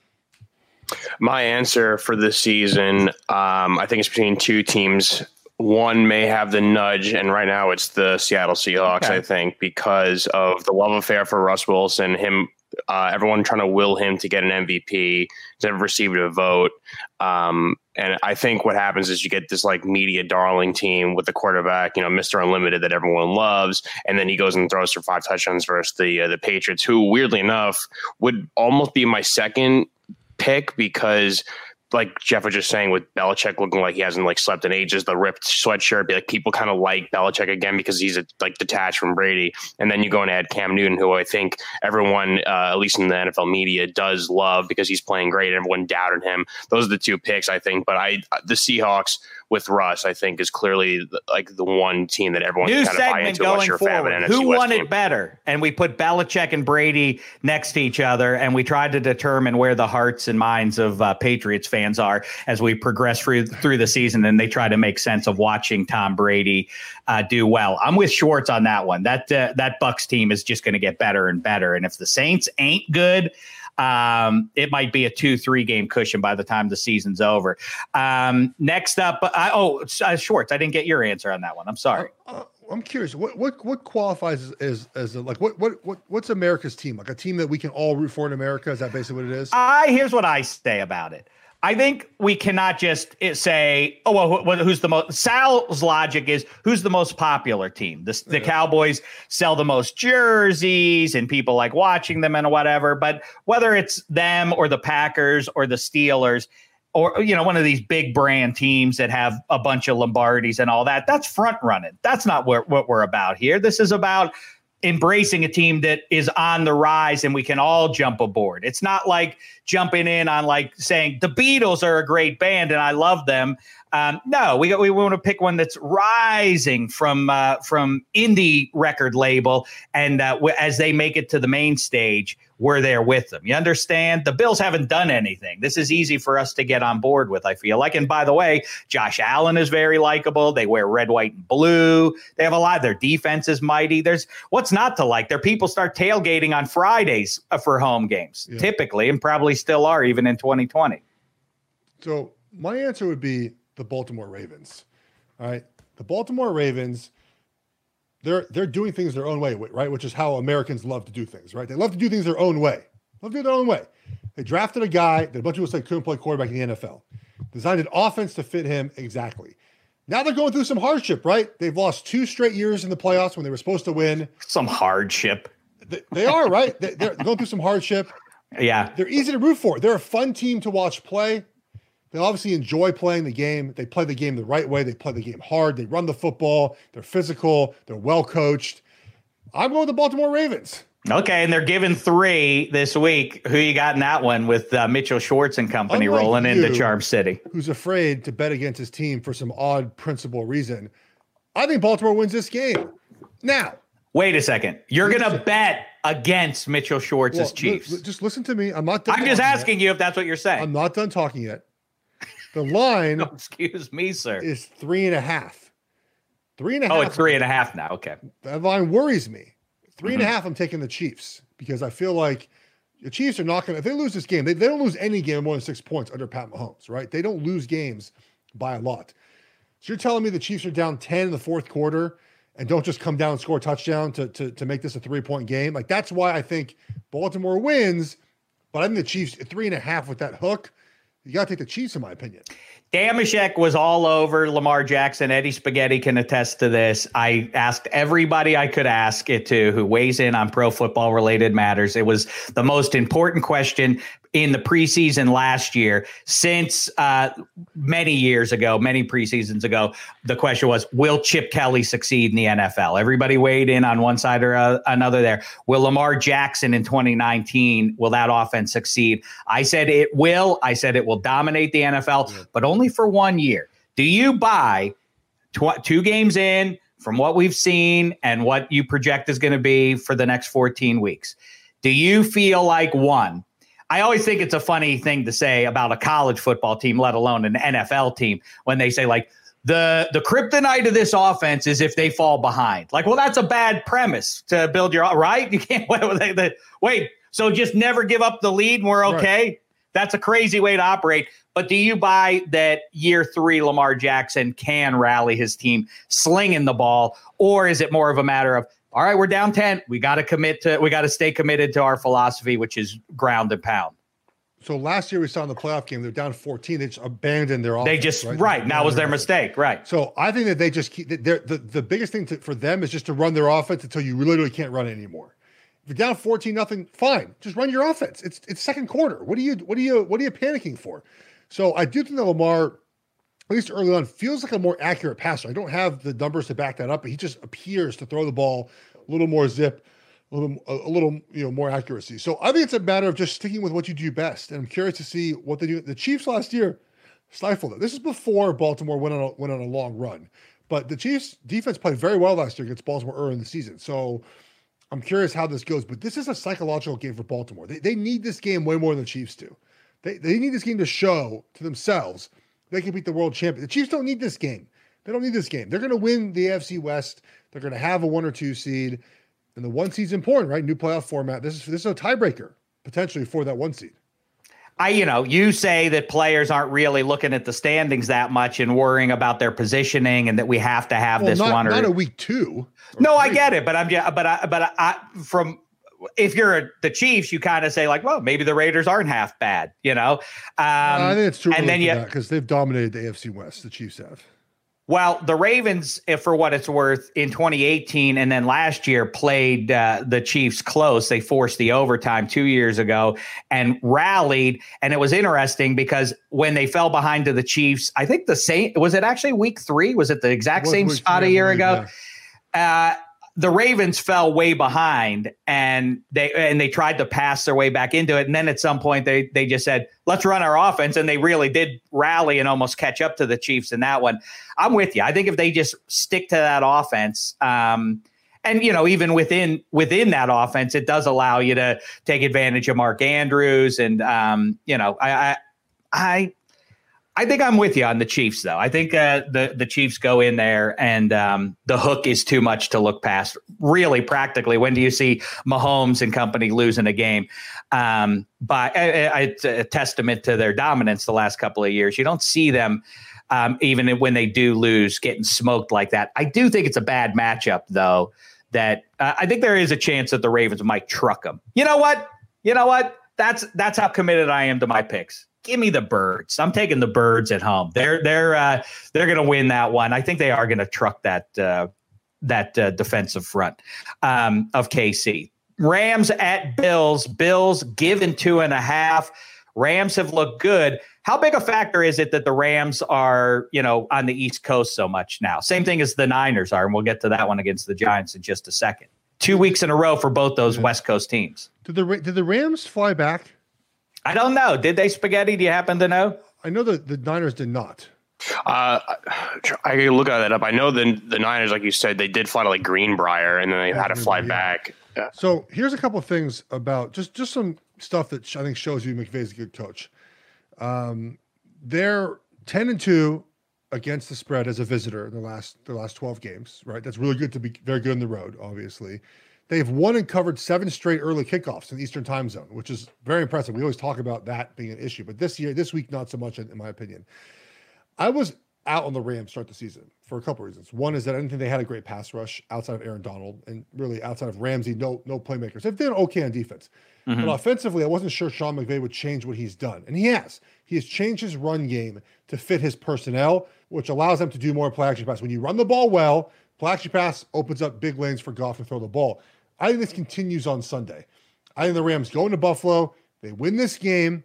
My answer for this season, um, I think it's between two teams one may have the nudge, and right now it's the Seattle Seahawks. Okay. I think because of the love affair for Russ Wilson, him uh, everyone trying to will him to get an MVP. He's never received a vote. Um, and I think what happens is you get this like media darling team with the quarterback, you know, Mr. Unlimited that everyone loves, and then he goes and throws for five touchdowns versus the uh, the Patriots, who weirdly enough would almost be my second pick because like Jeff was just saying with Belichick looking like he hasn't like slept in ages, the ripped sweatshirt, like people kind of like Belichick again because he's like detached from Brady. And then you go and add Cam Newton, who I think everyone, uh, at least in the NFL media, does love because he's playing great. Everyone doubted him. Those are the two picks, I think. But I, the Seahawks with Russ, I think, is clearly like the one team that everyone New can kind of buy into going forward. Who West won team. it better? And we put Belichick and Brady next to each other, and we tried to determine where the hearts and minds of uh, Patriots fans are as we progress through through the season, and they try to make sense of watching Tom Brady uh, do well. I'm with Schwartz on that one. That uh, that Bucks team is just going to get better and better, and if the Saints ain't good um, it might be a two, three game cushion by the time the season's over. Um, next up, I, oh, uh, Schwartz, I didn't get your answer on that one. I'm sorry. Uh, I'm curious. What what what qualifies as as, as a, like what what what what's America's team? Like a team that we can all root for in America? Is that basically what it is? I here's what I say about it. I think we cannot just eh, say, oh, well, who's the most? Sal's logic is who's the most popular team? The, the yeah. Cowboys sell the most jerseys and people like watching them and whatever. But whether it's them or the Packers or the Steelers, or you know one of these big brand teams that have a bunch of Lombardis and all that. That's front running. That's not what, what we're about here. This is about embracing a team that is on the rise and we can all jump aboard. It's not like jumping in on like saying the Beatles are a great band and I love them. Um, no, we we want to pick one that's rising from uh, from indie record label, and uh, as they make it to the main stage, we're there with them. You understand? The Bills haven't done anything. This is easy for us to get on board with. I feel like, and by the way, Josh Allen is very likable. They wear red, white, and blue. They have a lot. Their defense is mighty. There's what's not to like. Their people start tailgating on Fridays uh, for home games, yeah. typically, and probably still are even in 2020. So my answer would be the Baltimore Ravens. All right. The Baltimore Ravens, they're they're doing things their own way, right? Which is how Americans love to do things, right? They love to do things their own way. Love to do their own way. They drafted a guy that a bunch of people said couldn't play quarterback in the NFL. Designed an offense to fit him exactly. Now they're going through some hardship, right? They've lost two straight years in the playoffs when they were supposed to win. Some hardship. They, they are, right? They, they're going through some hardship. Yeah. They're easy to root for. They're a fun team to watch play. They obviously enjoy playing the game. They play the game the right way. They play the game hard. They run the football. They're physical. They're well coached. I'm going with the Baltimore Ravens. Okay, and they're giving three this week. Who you got in that one with uh, Mitchell Schwartz and company Unlike rolling you, into Charm City? Who's afraid to bet against his team for some odd principle reason? I think Baltimore wins this game. Now, wait a second. You're going to bet against Mitchell Schwartz's well, Chiefs. L- just listen to me. I'm not. I'm just asking yet. you if that's what you're saying. I'm not done talking yet. The line, oh, excuse me, sir, is three and a half. Three and a half. Oh, it's three and a half now. Okay. That line worries me. 3 mm-hmm. and a half, I'm taking the Chiefs because I feel like the Chiefs are not going to, if they lose this game, they, they don't lose any game more than six points under Pat Mahomes, right? They don't lose games by a lot. So you're telling me the Chiefs are down 10 in the fourth quarter and don't just come down and score a touchdown to, to, to make this a three point game? Like that's why I think Baltimore wins. But I think the Chiefs, three and a half with that hook, you got to take the Chiefs, in my opinion. Dameshek was all over Lamar Jackson. Eddie Spaghetti can attest to this. I asked everybody I could ask it to who weighs in on pro football related matters. It was the most important question in the preseason last year since uh, many years ago, many preseasons ago. The question was, will Chip Kelly succeed in the NFL? Everybody weighed in on one side or uh, another there. Will Lamar Jackson in 2019, will that offense succeed? I said it will. I said it will dominate the NFL, yeah. but only for one year. Do you buy tw- two games in from what we've seen and what you project is going to be for the next 14 weeks? Do you feel like one, I always think it's a funny thing to say about a college football team, let alone an NFL team, when they say like the the kryptonite of this offense is if they fall behind. Like, well, that's a bad premise to build your right. You can't wait. wait so just never give up the lead and we're okay. Right. That's a crazy way to operate. But do you buy that year three Lamar Jackson can rally his team slinging the ball, or is it more of a matter of all right, we're down 10. We got to commit to, we got to stay committed to our philosophy, which is ground and pound. So last year we saw in the playoff game, they're down 14. They just abandoned their offense. They just, right, right now was their mistake. Right. So I think that they just keep, the, the biggest thing to, for them is just to run their offense until you literally can't run anymore. If you're down 14 nothing, fine. Just run your offense. It's it's second quarter. What are you what are you what are you panicking for? So I do think that Lamar, at least early on, feels like a more accurate passer. I don't have the numbers to back that up, but he just appears to throw the ball a little more zip, a little, a little, you know, more accuracy. So I think it's a matter of just sticking with what you do best. And I'm curious to see what they do. The Chiefs last year stifled it. This is before Baltimore went on a, went on a long run, but the Chiefs defense played very well last year against Baltimore early in the season. So I'm curious how this goes. But this is a psychological game for Baltimore. They, they need this game way more than the Chiefs do. They, they need this game to show to themselves they can beat the world champion. The Chiefs don't need this game. They don't need this game. They're going to win the AFC West. They're going to have a one or two seed. And the one seed's important, right? New playoff format. This is this is a tiebreaker potentially for that one seed. I, you know, you say that players aren't really looking at the standings that much and worrying about their positioning, and that we have to have well, this not, one. Or, not a week two. No, I get it, but I'm just, but I, but I, from if you're a, the Chiefs, you kind of say like, well, maybe the Raiders aren't half bad, you know. Um, I think it's true. And then you because they've dominated the AFC West. The Chiefs have. Well, the Ravens, if for what it's worth, in 2018 and then last year played uh, the Chiefs close. They forced the overtime two years ago and rallied. And it was interesting because when they fell behind to the Chiefs, I think the same was it actually week three? Was it the exact same spot a year ago? Uh, the Ravens fell way behind and they and they tried to pass their way back into it. And then at some point they they just said, let's run our offense. And they really did rally and almost catch up to the Chiefs in that one. I'm with you. I think if they just stick to that offense, um, and you know, even within within that offense, it does allow you to take advantage of Mark Andrews and um, you know, I I I I think I'm with you on the Chiefs, though. I think uh, the the Chiefs go in there, and um, the hook is too much to look past. Really, practically, when do you see Mahomes and company losing a game? Um, but it's a testament to their dominance the last couple of years. You don't see them. Um, even when they do lose, getting smoked like that. I do think it's a bad matchup, though. That uh, I think there is a chance that the Ravens might truck them. You know what? You know what? That's that's how committed I am to my picks give me the birds. I'm taking the birds at home. They're they're uh, they're going to win that one. I think they are going to truck that uh, that uh, defensive front um, of KC. Rams at Bills. Bills given two and a half. Rams have looked good. How big a factor is it that the Rams are, you know, on the East Coast so much now? Same thing as the Niners are, and we'll get to that one against the Giants in just a second. Two weeks in a row for both those West Coast teams. Did the did the Rams fly back? I don't know. Did they spaghetti? Do you happen to know? I know that the Niners did not. Uh, I can look at that up. I know the the Niners, like you said, they did fly to like Greenbrier, and then they had to fly yeah. back. Yeah. So here's a couple of things about just just some stuff that I think shows you McVay's a good coach. Um, they're ten and two against the spread as a visitor in the last the last twelve games. Right, that's really good to be very good on the road, obviously. They have won and covered seven straight early kickoffs in the Eastern time zone, which is very impressive. We always talk about that being an issue, but this year, this week, not so much, in my opinion. I was out on the Rams start the season for a couple of reasons. One is that I didn't think they had a great pass rush outside of Aaron Donald, and really outside of Ramsey, no no playmakers. They've done okay on defense, mm-hmm. but offensively, I wasn't sure Sean McVay would change what he's done, and he has. He has changed his run game to fit his personnel, which allows them to do more play action pass. When you run the ball well, play action pass opens up big lanes for Goff to throw the ball. I think this continues on Sunday. I think the Rams go into Buffalo. They win this game.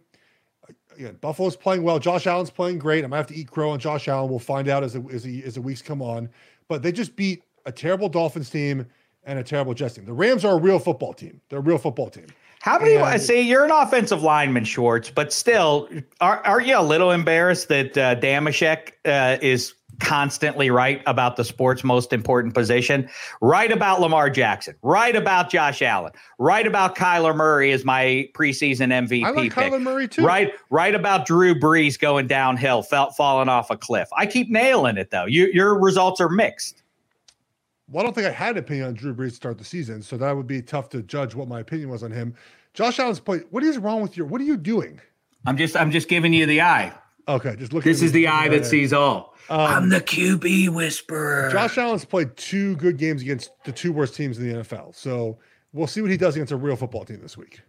Again, Buffalo's playing well. Josh Allen's playing great. I'm gonna have to eat crow on Josh Allen. We'll find out as the, as the, as the weeks come on. But they just beat a terrible Dolphins team and a terrible Jets team. The Rams are a real football team. They're a real football team. How many? And, say you're an offensive lineman, Schwartz, but still, are, are you a little embarrassed that uh, Dameshek uh, is constantly right about the sport's most important position, right about Lamar Jackson, right about Josh Allen, right about Kyler Murray is my preseason MVP I like pick. Kyler Murray too. Right, right about Drew Brees going downhill, felt falling off a cliff. I keep nailing it though. You, your results are mixed. Well, I don't think I had an opinion on Drew Brees to start the season, so that would be tough to judge what my opinion was on him. Josh Allen's played. What is wrong with your? What are you doing? I'm just, I'm just giving you the eye. Okay, just look. This is the eye that sees all. Um, I'm the QB whisperer. Josh Allen's played two good games against the two worst teams in the NFL. So we'll see what he does against a real football team this week.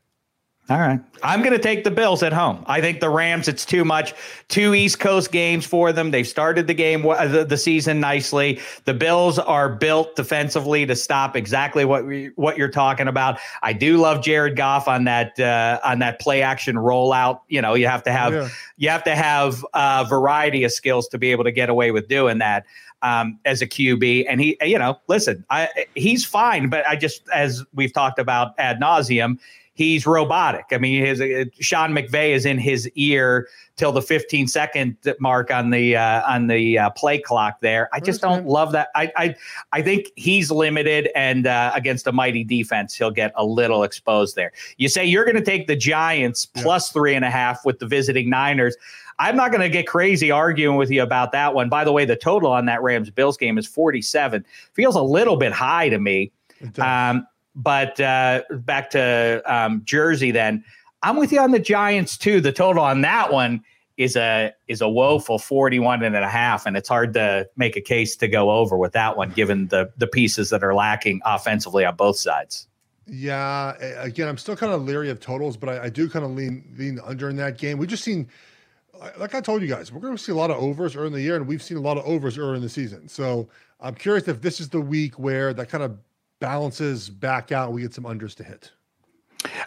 All right. I'm going to take the Bills at home. I think the Rams, it's too much. Two East Coast games for them. They've started the game, the, the season nicely. The Bills are built defensively to stop exactly what we, what you're talking about. I do love Jared Goff on that uh, on that play action rollout. You know, you have to have yeah. you have to have a variety of skills to be able to get away with doing that um, as a QB. And he, you know, listen, I, he's fine, but I just as we've talked about ad nauseum he's robotic. I mean, his uh, Sean McVay is in his ear till the 15 second mark on the uh, on the uh, play clock. There, I just don't love that. I I I think he's limited, and uh, against a mighty defense, he'll get a little exposed there. You say you're going to take the Giants plus yeah. three and a half with the visiting Niners. I'm not going to get crazy arguing with you about that one. By the way, the total on that Rams Bills game is 47. Feels a little bit high to me. Um, but uh, back to um, Jersey, then. I'm with you on the Giants too. The total on that one is a is a woeful 41 and a half and it's hard to make a case to go over with that one given the the pieces that are lacking offensively on both sides. Yeah again i'm still kind of leery of totals but i, I do kind of lean lean under in that game. We just seen like i told you guys we're going to see a lot of overs early in the year and we've seen a lot of overs early in the season. So i'm curious if this is the week where that kind of balances back out we get some unders to hit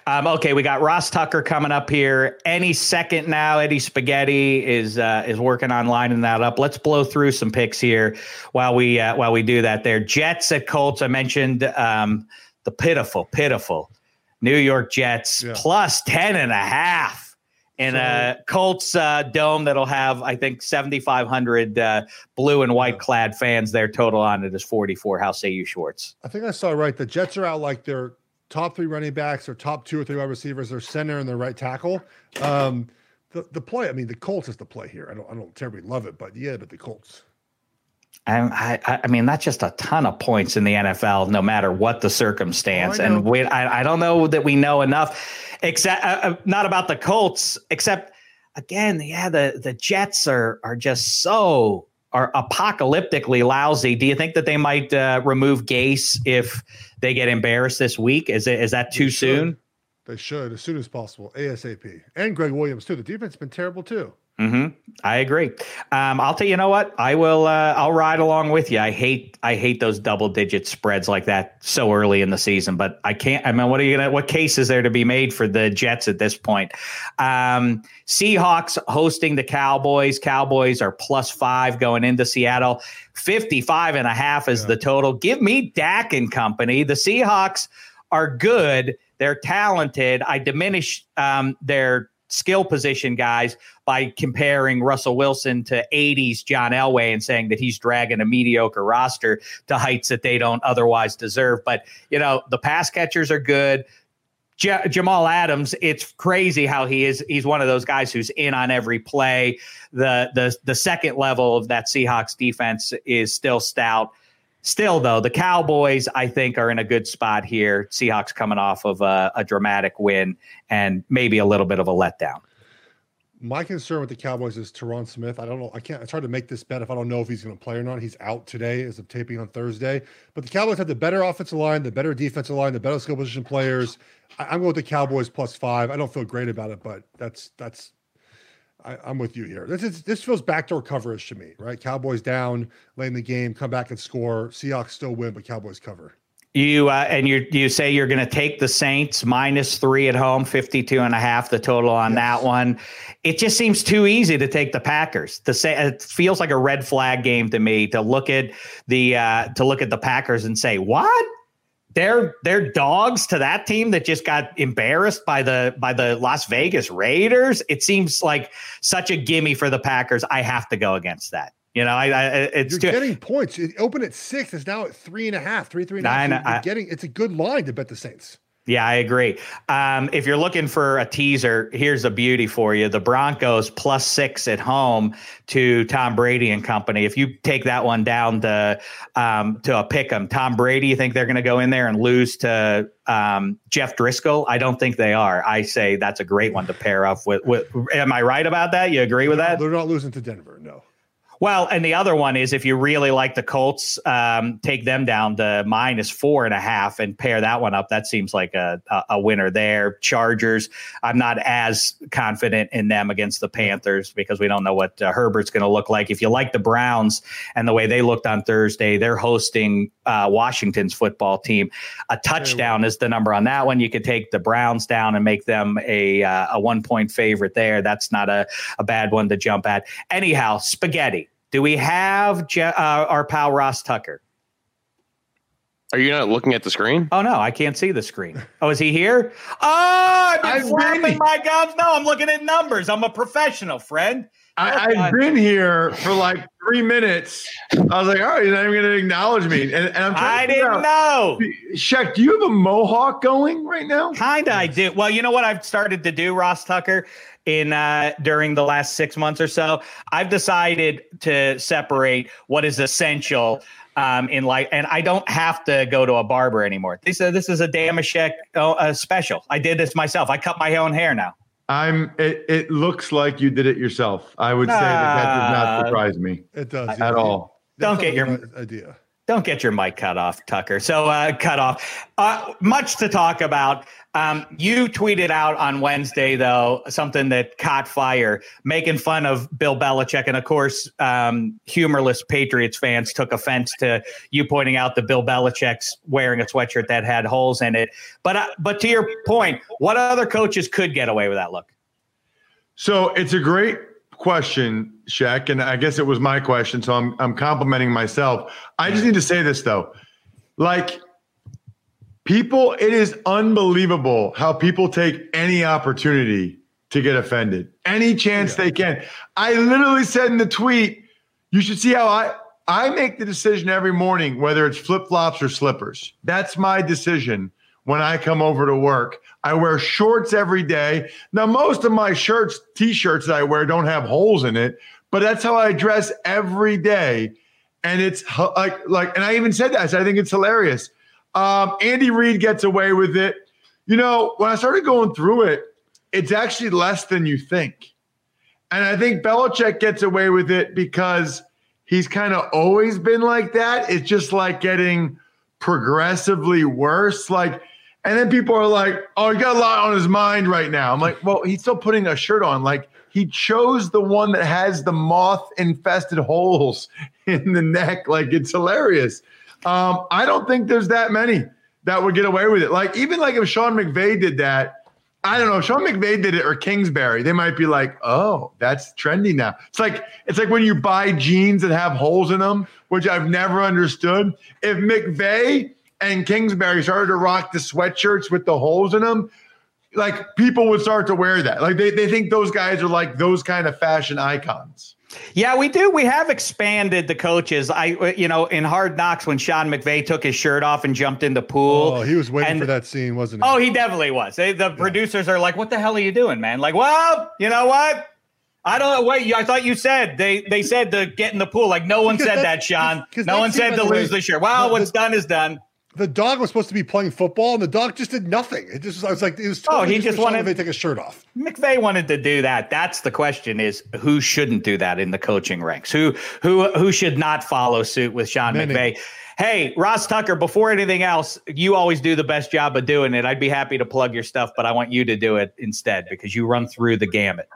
um, okay, we got Ross Tucker coming up here any second now. Eddie Spaghetti is uh, is working on lining that up. Let's blow through some picks here while we uh, while we do that. There, Jets at Colts. I mentioned um, the pitiful, pitiful New York Jets yeah. plus 10 and a half in a Colts uh, dome that'll have, I think, 7,500 uh, blue and white clad fans there. Total on it is 44. How say you, Schwartz? I think I saw right. The Jets are out like they're top three running backs or top two or three wide receivers, their center and their right tackle. Um, the the play, I mean, the Colts is the play here. I don't I don't terribly love it, but yeah, but the Colts. I, I, I mean, that's just a ton of points in the NFL, no matter what the circumstance. Oh, and we, I, I don't know that we know enough, except uh, uh, not about the Colts, except again, yeah, the the Jets are are just so are apocalyptically lousy. Do you think that they might uh, remove Gase if they get embarrassed this week? Is it is that too they soon? They should as soon as possible, ASAP. And Gregg Williams too. The defense has been terrible too. Mm-hmm. I agree. Um, I'll tell you, you know what? I will. Uh, I'll ride along with you. I hate. I hate those double digit spreads like that so early in the season. But I can't. I mean, what are you gonna? What case is there to be made for the Jets at this point? Um, Seahawks hosting the Cowboys. Cowboys are plus five going into Seattle. 55 and a half is yeah. the total. Give me Dak and company. The Seahawks are good. They're talented. I diminish um, their skill position guys by comparing Russell Wilson to 80s John Elway and saying that he's dragging a mediocre roster to heights that they don't otherwise deserve. But, you know, the pass catchers are good. J- Jamal Adams, it's crazy how he is. He's one of those guys who's in on every play. The the the second level of that Seahawks defense is still stout. Still, though, the Cowboys, I think, are in a good spot here. Seahawks coming off of a, a dramatic win and maybe a little bit of a letdown. My concern with the Cowboys is Tyron Smith. I don't know. I can't. It's hard to make this bet if I don't know if he's going to play or not. He's out today as of taping on Thursday. But the Cowboys have the better offensive line, the better defensive line, the better skill position players. I, am going with the Cowboys plus five. I don't feel great about it, but that's that's I, am with you here. This is this feels backdoor coverage to me, right? Cowboys down, late in the game, come back and score. Seahawks still win, but Cowboys cover. You uh, and you you say you're going to take the Saints minus three at home, 52 and a half, the total on yes. that one. It just seems too easy to take the Packers. To say it feels like a red flag game to me to look at the uh, to look at the Packers and say what they're they're dogs to that team that just got embarrassed by the by the Las Vegas Raiders. It seems like such a gimme for the Packers. I have to go against that. You know, I, I it's you're too, getting points. It opened at six. It's now at three and a half, three, three and a half. You're, you're getting it's a good line to bet the Saints. Yeah, I agree. Um, if you're looking for a teaser, here's a beauty for you: the Broncos plus six at home to Tom Brady and company. If you take that one down to um, to a pick 'em, Tom Brady, you think they're going to go in there and lose to um, Jeff Driskel? I don't think they are. I say that's a great one to pair up with. with am I right about that? You agree with that? They're not losing to Denver. No. Well, and the other one is if you really like the Colts, um, take them down to minus four and a half and pair that one up. That seems like a, a, a winner there. Chargers, I'm not as confident in them against the Panthers because we don't know what uh, Herbert's going to look like. If you like the Browns and the way they looked on Thursday, they're hosting uh, Washington's football team. A touchdown is the number on that one. You could take the Browns down and make them a, uh, a one point favorite there. That's not a, a bad one to jump at. Anyhow, spaghetti. Do we have Je- uh, our pal Ross Tucker? Are you not looking at the screen? Oh no, I can't see the screen. Oh, is he here? Oh, I've been I've flapping been... my gums. No, I'm looking at numbers. I'm a professional, friend. I, have been here for like three minutes. I was like, all right, he's not even going to acknowledge me. And, and I'm I didn't out, know. Shaq, do you have a mohawk going right now? Kinda, I do. Well, you know what I've started to do, Ross Tucker, in uh, during the last six months or so. I've decided to separate what is essential um, in life, and I don't have to go to a barber anymore. They said this is a Dameshek oh, uh, special. I did this myself. I cut my own hair now. I'm. It, it looks like you did it yourself. I would say that that does not Uh, surprise me It does at yeah. all. Don't get your- idea. Don't get your mic cut off, Tucker. So uh, cut off. Uh, much to talk about. Um, you tweeted out on Wednesday, though, something that caught fire, making fun of Bill Belichick, and of course, um, humorless Patriots fans took offense to you pointing out that Bill Belichick's wearing a sweatshirt that had holes in it. But uh, but to your point, what other coaches could get away with that look? So it's a great question, Shaq, and I guess it was my question. So I'm I'm complimenting myself. I just need to say this though, like people, it is unbelievable how people take any opportunity to get offended, any chance they can. I literally said in the tweet, you should see how I I make the decision every morning whether it's flip flops or slippers. That's my decision when I come over to work. I wear shorts every day. Now, most of my shirts, t-shirts that I wear don't have holes in it, but that's how I dress every day. And it's like, like, and I even said that. I said, I think it's hilarious. Um, Andy Reid gets away with it. You know, when I started going through it, it's actually less than you think. And I think Belichick gets away with it because he's kind of always been like that. It's just like getting progressively worse. Like, and then people are like, oh, he got a lot on his mind right now. I'm like, well, he's still putting a shirt on. Like, he chose the one that has the moth infested holes in the neck. Like, it's hilarious. Um, I don't think there's that many that would get away with it. Like, even like if Sean McVay did that, I don't know. If Sean McVay did it or Kingsbury, they might be like, "Oh, that's trendy now." It's like it's like when you buy jeans that have holes in them, which I've never understood. If McVay and Kingsbury started to rock the sweatshirts with the holes in them, like people would start to wear that. Like they, they think those guys are like those kind of fashion icons. Yeah, we do. We have expanded the coaches. I, you know, in Hard Knocks when Sean McVay took his shirt off and jumped in the pool. Oh, he was waiting and- for that scene, wasn't he? Oh, he definitely was. They, the producers are like, "What the hell are you doing, man?" Like, well, you know what? I don't know. Wait, I thought you said they they said to get in the pool. Like, no one said that- Sean. No one said to the way, lose the shirt. Well, the- what's done is done. The dog was supposed to be playing football, and the dog just did nothing. It just I was like, it was. Oh, he just wanted- to take his shirt off. McVay wanted to do that. That's the question: is who shouldn't do that in the coaching ranks? Who who who should not follow suit with Sean Many. McVay? Hey, Ross Tucker. Before anything else, you always do the best job of doing it. I'd be happy to plug your stuff, but I want you to do it instead because you run through the gamut.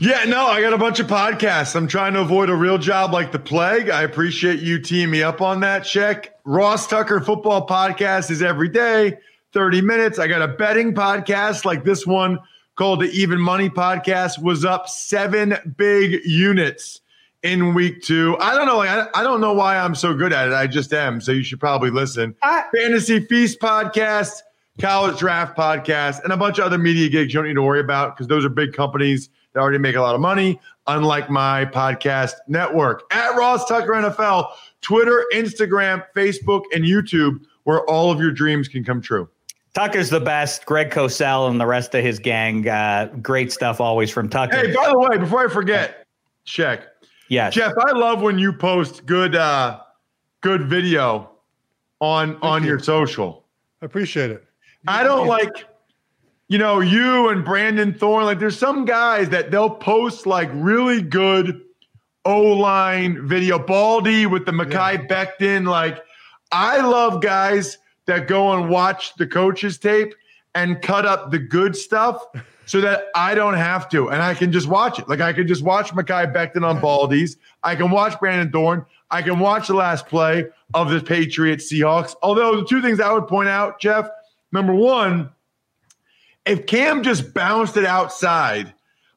Yeah, no, I got a bunch of podcasts. I'm trying to avoid a real job like the plague. I appreciate you teaming me up on that, check. Ross Tucker Football Podcast is every day, 30 minutes. I got a betting podcast like this one called the Even Money Podcast, was up seven big units in week two. I don't know. Like, I, I don't know why I'm so good at it. I just am. So you should probably listen. I- Fantasy Feast Podcast, College Draft Podcast, and a bunch of other media gigs you don't need to worry about because those are big companies that already make a lot of money, unlike my podcast network. At Ross Tucker NFL, Twitter, Instagram, Facebook, and YouTube, where all of your dreams can come true. Tucker's the best. Greg Cosell and the rest of his gang. Uh, great stuff always from Tucker. Hey, by the way, before I forget, check. yes. Geoff, I love when you post good uh good video on on you. your social. I appreciate it. I don't like, you know, you and Brandon Thorn. Like, there's some guys that they'll post like really good O line video. Baldy with the Mekhi Becton. Like, I love guys that go and watch the coaches tape and cut up the good stuff so that I don't have to and I can just watch it. Like, I can just watch Mekhi Becton on Baldies. I can watch Brandon Thorn. I can watch the last play of the Patriots Seahawks. Although, the two things I would point out, Geoff, number one, if Cam just bounced it outside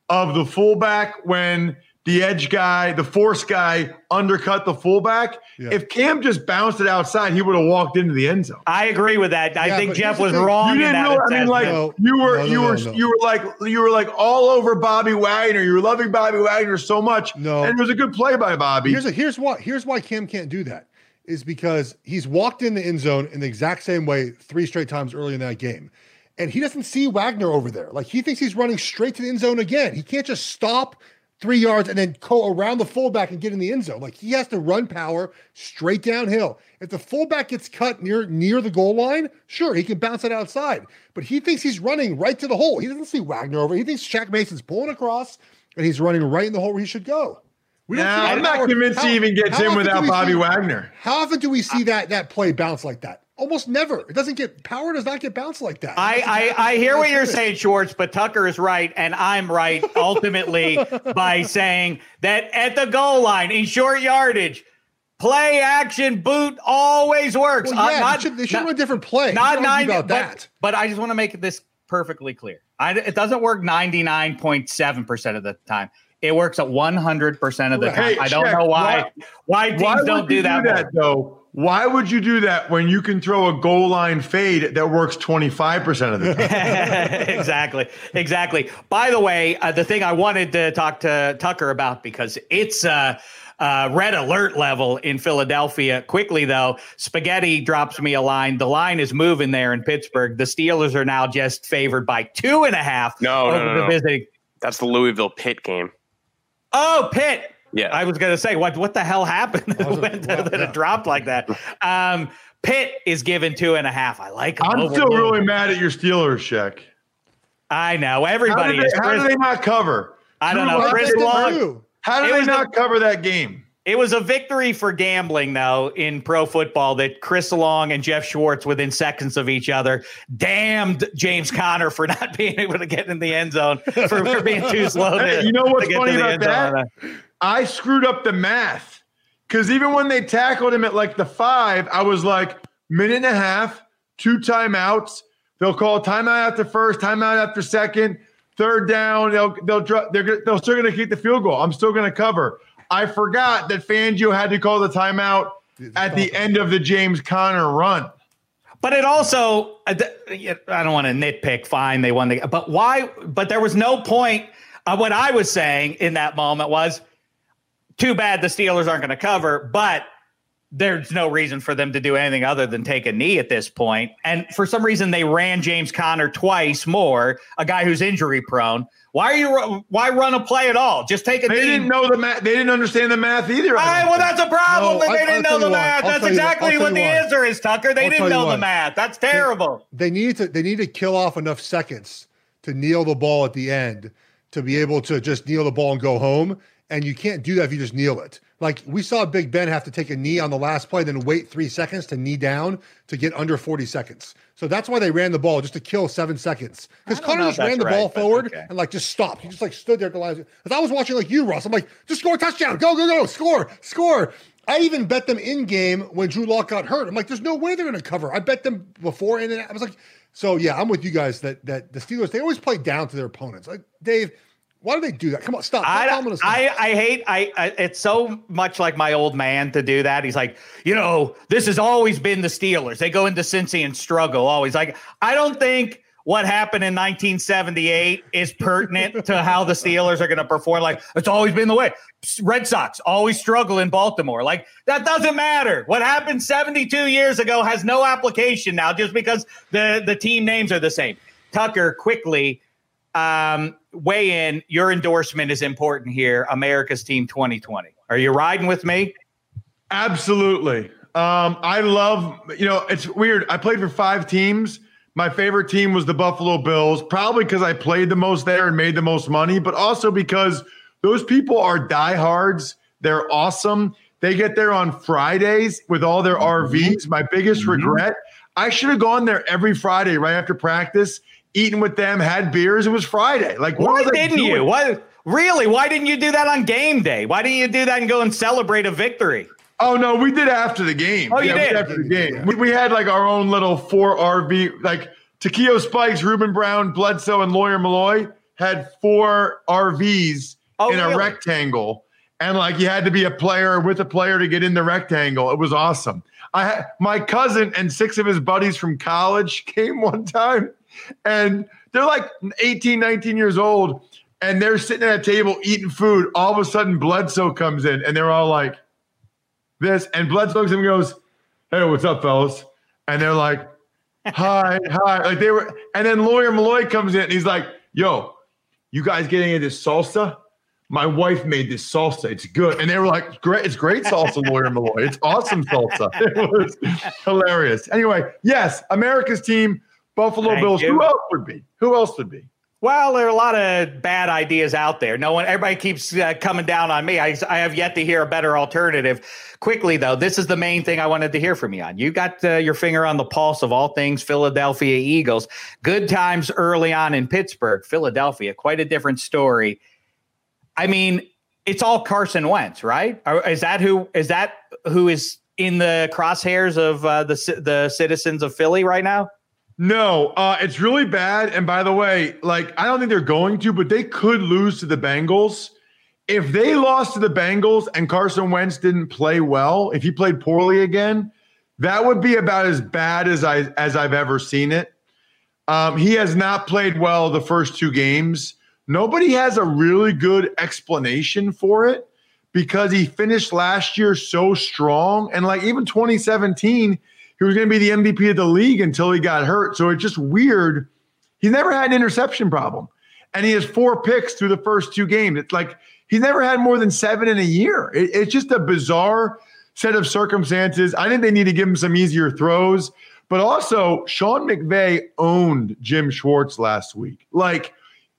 of the fullback when the edge guy, the force guy, undercut the fullback, Yeah. if Cam just bounced it outside, he would have walked into the end zone. I agree with that. I Yeah, think Geoff was wrong You didn't that know. I mean, like No, you were, no, you no, were, no. you were like, you were like all over Bobby Wagner. You were loving Bobby Wagner so much. No. and it was a good play by Bobby. Here's a, here's why here's why Cam can't do that is because he's walked in the end zone in the exact same way three straight times early in that game. And he doesn't see Wagner over there. Like he thinks he's running straight to the end zone again. He can't just stop three yards and then go around the fullback and get in the end zone. Like he has to run power straight downhill. If the fullback gets cut near near the goal line, sure he can bounce it outside. But he thinks he's running right to the hole. He doesn't see Wagner over. He thinks Shaq Mason's pulling across and he's running right in the hole where he should go. We I'm not convinced how, he even gets in without Bobby see, Wagner. How often do we see that that play bounce like that? Almost never. It doesn't get power does not get bounced like that. I I, I hear what you're saying, Schwartz, but Tucker is right, and I'm right ultimately by saying that at the goal line in short yardage, play action boot always works. Well, yeah, uh, not, they should, they should not, run a different play. Not nine about but, that. But I just want to make this perfectly clear. I, it doesn't work 99.7% of the time. It works at 100% of the time. Hey, I don't check. know why why, why teams why don't do that, do that though. Why would you do that when you can throw a goal line fade that works 25% of the time? exactly. Exactly. By the way, uh, the thing I wanted to talk to Tucker about because it's uh, uh, red alert level in Philadelphia. Quickly, though, Spaghetti drops me a line. The line is moving there in Pittsburgh. The Steelers are now just favored by two and a half. No, no, no, no. Visiting. That's the Louisville Pitt game. Oh, Pitt. Yeah. I was going to say, what what the hell happened that, that it dropped like that? Um, Pitt is given two and a half. I like. I'm still really mad at your Steelers, Sheck. I know. Everybody how is. How do they not cover? I don't know. Chris Long. How did they not a, cover that game? It was a victory for gambling, though, in pro football that Chris Long and Geoff Schwartz, within seconds of each other, damned James Conner for not being able to get in the end zone, for, for being too slow to, You know what's funny about that? Zone. I screwed up the math because even when they tackled him at like the five, I was like, minute and a half, two timeouts. They'll call timeout after first, timeout after second, third down. They'll they'll they're they're still going to keep the field goal. I'm still going to cover. I forgot that Fangio had to call the timeout at the end of the James Conner run. But it also, I don't want to nitpick. Fine, they won the, but why? But there was no point. Of what I was saying in that moment was, too bad the Steelers aren't going to cover. But there's no reason for them to do anything other than take a knee at this point. And for some reason, they ran James Conner twice more, a guy who's injury prone. Why are you? Why run a play at all? Just take a. They knee. didn't know the math. They didn't understand the math either. All right, well, that's a problem. No, they didn't know the math. That's exactly what, what the answer is, Tucker. They I'll didn't know the math. That's terrible. They, they need to. They need to kill off enough seconds to kneel the ball at the end to be able to just kneel the ball and go home. And you can't do that if you just kneel it. Like we saw Big Ben have to take a knee on the last play, then wait three seconds to knee down to get under 40 seconds. So that's why they ran the ball just to kill seven seconds. Because Conner just ran the right, ball forward okay. and like just stopped. He just like stood there at the last. Because I was watching like you, Russ. I'm like, just score a touchdown. Go, go, go. Score, score. I even bet them in game when Drew Lock got hurt. I'm like, there's no way they're going to cover. I bet them before, and then I was like, so yeah, I'm with you guys that that the Steelers they always play down to their opponents. Like Dave, why do they do that? Come on, stop. I, I, I, hate. I, I, It's so much like my old man to do that. He's like, you know, this has always been the Steelers. They go into Cincy and struggle always. Like, I don't think what happened in 1978 is pertinent to how the Steelers are going to perform. Like, it's always been the way. Red Sox always struggle in Baltimore. Like, that doesn't matter. What happened 72 years ago has no application now just because the the team names are the same. Tucker quickly um, weigh in. Your endorsement is important here. America's Team 2020. Are you riding with me? Absolutely. Um, I love, you know, it's weird. I played for five teams. My favorite team was the Buffalo Bills, probably because I played the most there and made the most money, but also because those people are diehards. They're awesome. They get there on Fridays with all their RVs. My biggest mm-hmm. regret, I should have gone there every Friday right after practice eating with them, had beers. It was Friday. Like, why didn't you? Why really? Why didn't you do that on game day? Why didn't you do that and go and celebrate a victory? Oh no, we did after the game. Oh, you yeah, did after the game. We, we, had like our own little four RV, like Takeo Spikes, Ruben Brown, Bledsoe, and Lawyer Milloy had four RVs oh, in really? a rectangle, and like you had to be a player with a player to get in the rectangle. It was awesome. I my cousin and six of his buddies from college came one time and they're like 18, 19 years old, and they're sitting at a table eating food. All of a sudden, Bledsoe comes in, and they're all like, this. And Bledsoe looks and goes, Hey, what's up, fellas? And they're like, hi, hi. Like they were, and then Lawyer Milloy comes in and he's like, yo, you guys getting into this salsa? My wife made this salsa. It's good. And they were like, great, it's great salsa, Lawyer Milloy. It's awesome salsa. It was hilarious. Anyway, yes, America's team, Buffalo Thank Bills. you. Who else would be? Who else would be? Well, there are a lot of bad ideas out there. No one, everybody keeps uh, coming down on me. I, I have yet to hear a better alternative. Quickly, though, this is the main thing I wanted to hear from you on. You got uh, your finger on the pulse of all things Philadelphia Eagles. Good times early on in Pittsburgh, Philadelphia, quite a different story. I mean, it's all Carson Wentz, right? Is that who is that who is in the crosshairs of uh, the the citizens of Philly right now? No, uh, it's really bad. And by the way, like I don't think they're going to, but they could lose to the Bengals. If they lost to the Bengals and Carson Wentz didn't play well, if he played poorly again, that would be about as bad as I as I've ever seen it. Um, he has not played well the first two games. Nobody has a really good explanation for it because he finished last year so strong, and like even 2017 he was going to be the MVP of the league until he got hurt. So it's just weird. He's never had an interception problem. And he has four picks through the first two games. It's like he's never had more than seven in a year. It- it's just a bizarre set of circumstances. I think they need to give him some easier throws. But also, Sean McVay owned Jim Schwartz last week. Like,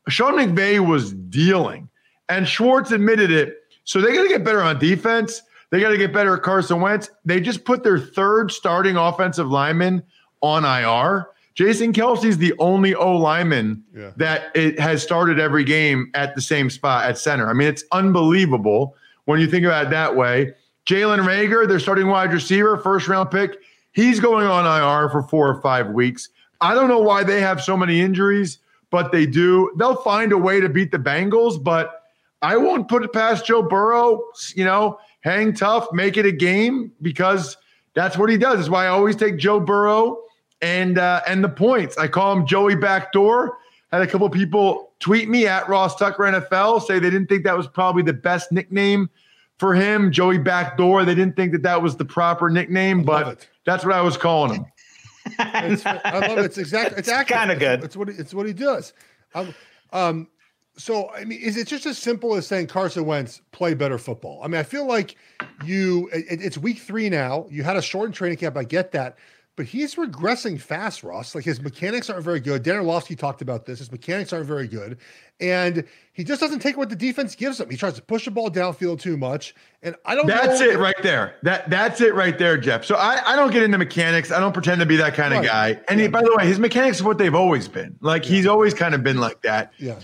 Sean McVay was dealing, and Schwartz admitted it. So they got to get better on defense. They got to get better at Carson Wentz. They just put their third starting offensive lineman on IR. Jason Kelce's the only O lineman Yeah. that it has started every game at the same spot at center. I mean, it's unbelievable when you think about it that way. Jalen Reagor, their starting wide receiver, first round pick, he's going on IR for four or five weeks. I don't know why they have so many injuries, but they do. They'll find a way to beat the Bengals, but I won't put it past Joe Burrow. You know, hang tough, make it a game because that's what he does. That's why I always take Joe Burrow and uh, and the points. I call him Joey Backdoor. Had a couple people tweet me at Ross Tucker NFL say they didn't think that was probably the best nickname for him, Joey Backdoor. They didn't think that that was the proper nickname, but that's what I was calling him. It's, I love it. It's exactly. It's, It's kinda good. It's, it's what he, it's what he does. Um, um, so I mean, is it just as simple as saying Carson Wentz play better football? I mean, I feel like you. It, it's week three now. You had a shortened training camp. I get that, but he's regressing fast, Ross. Like his mechanics aren't very good. Dan Orlovsky talked about this. His mechanics aren't very good, and he just doesn't take what the defense gives him. He tries to push the ball downfield too much, and I don't. That's know it right there. That that's it right there, Geoff. So I, I don't get into mechanics. I don't pretend to be that kind of guy. And he, by the way, his mechanics are what they've always been. Like he's always kind of been like that. Yeah.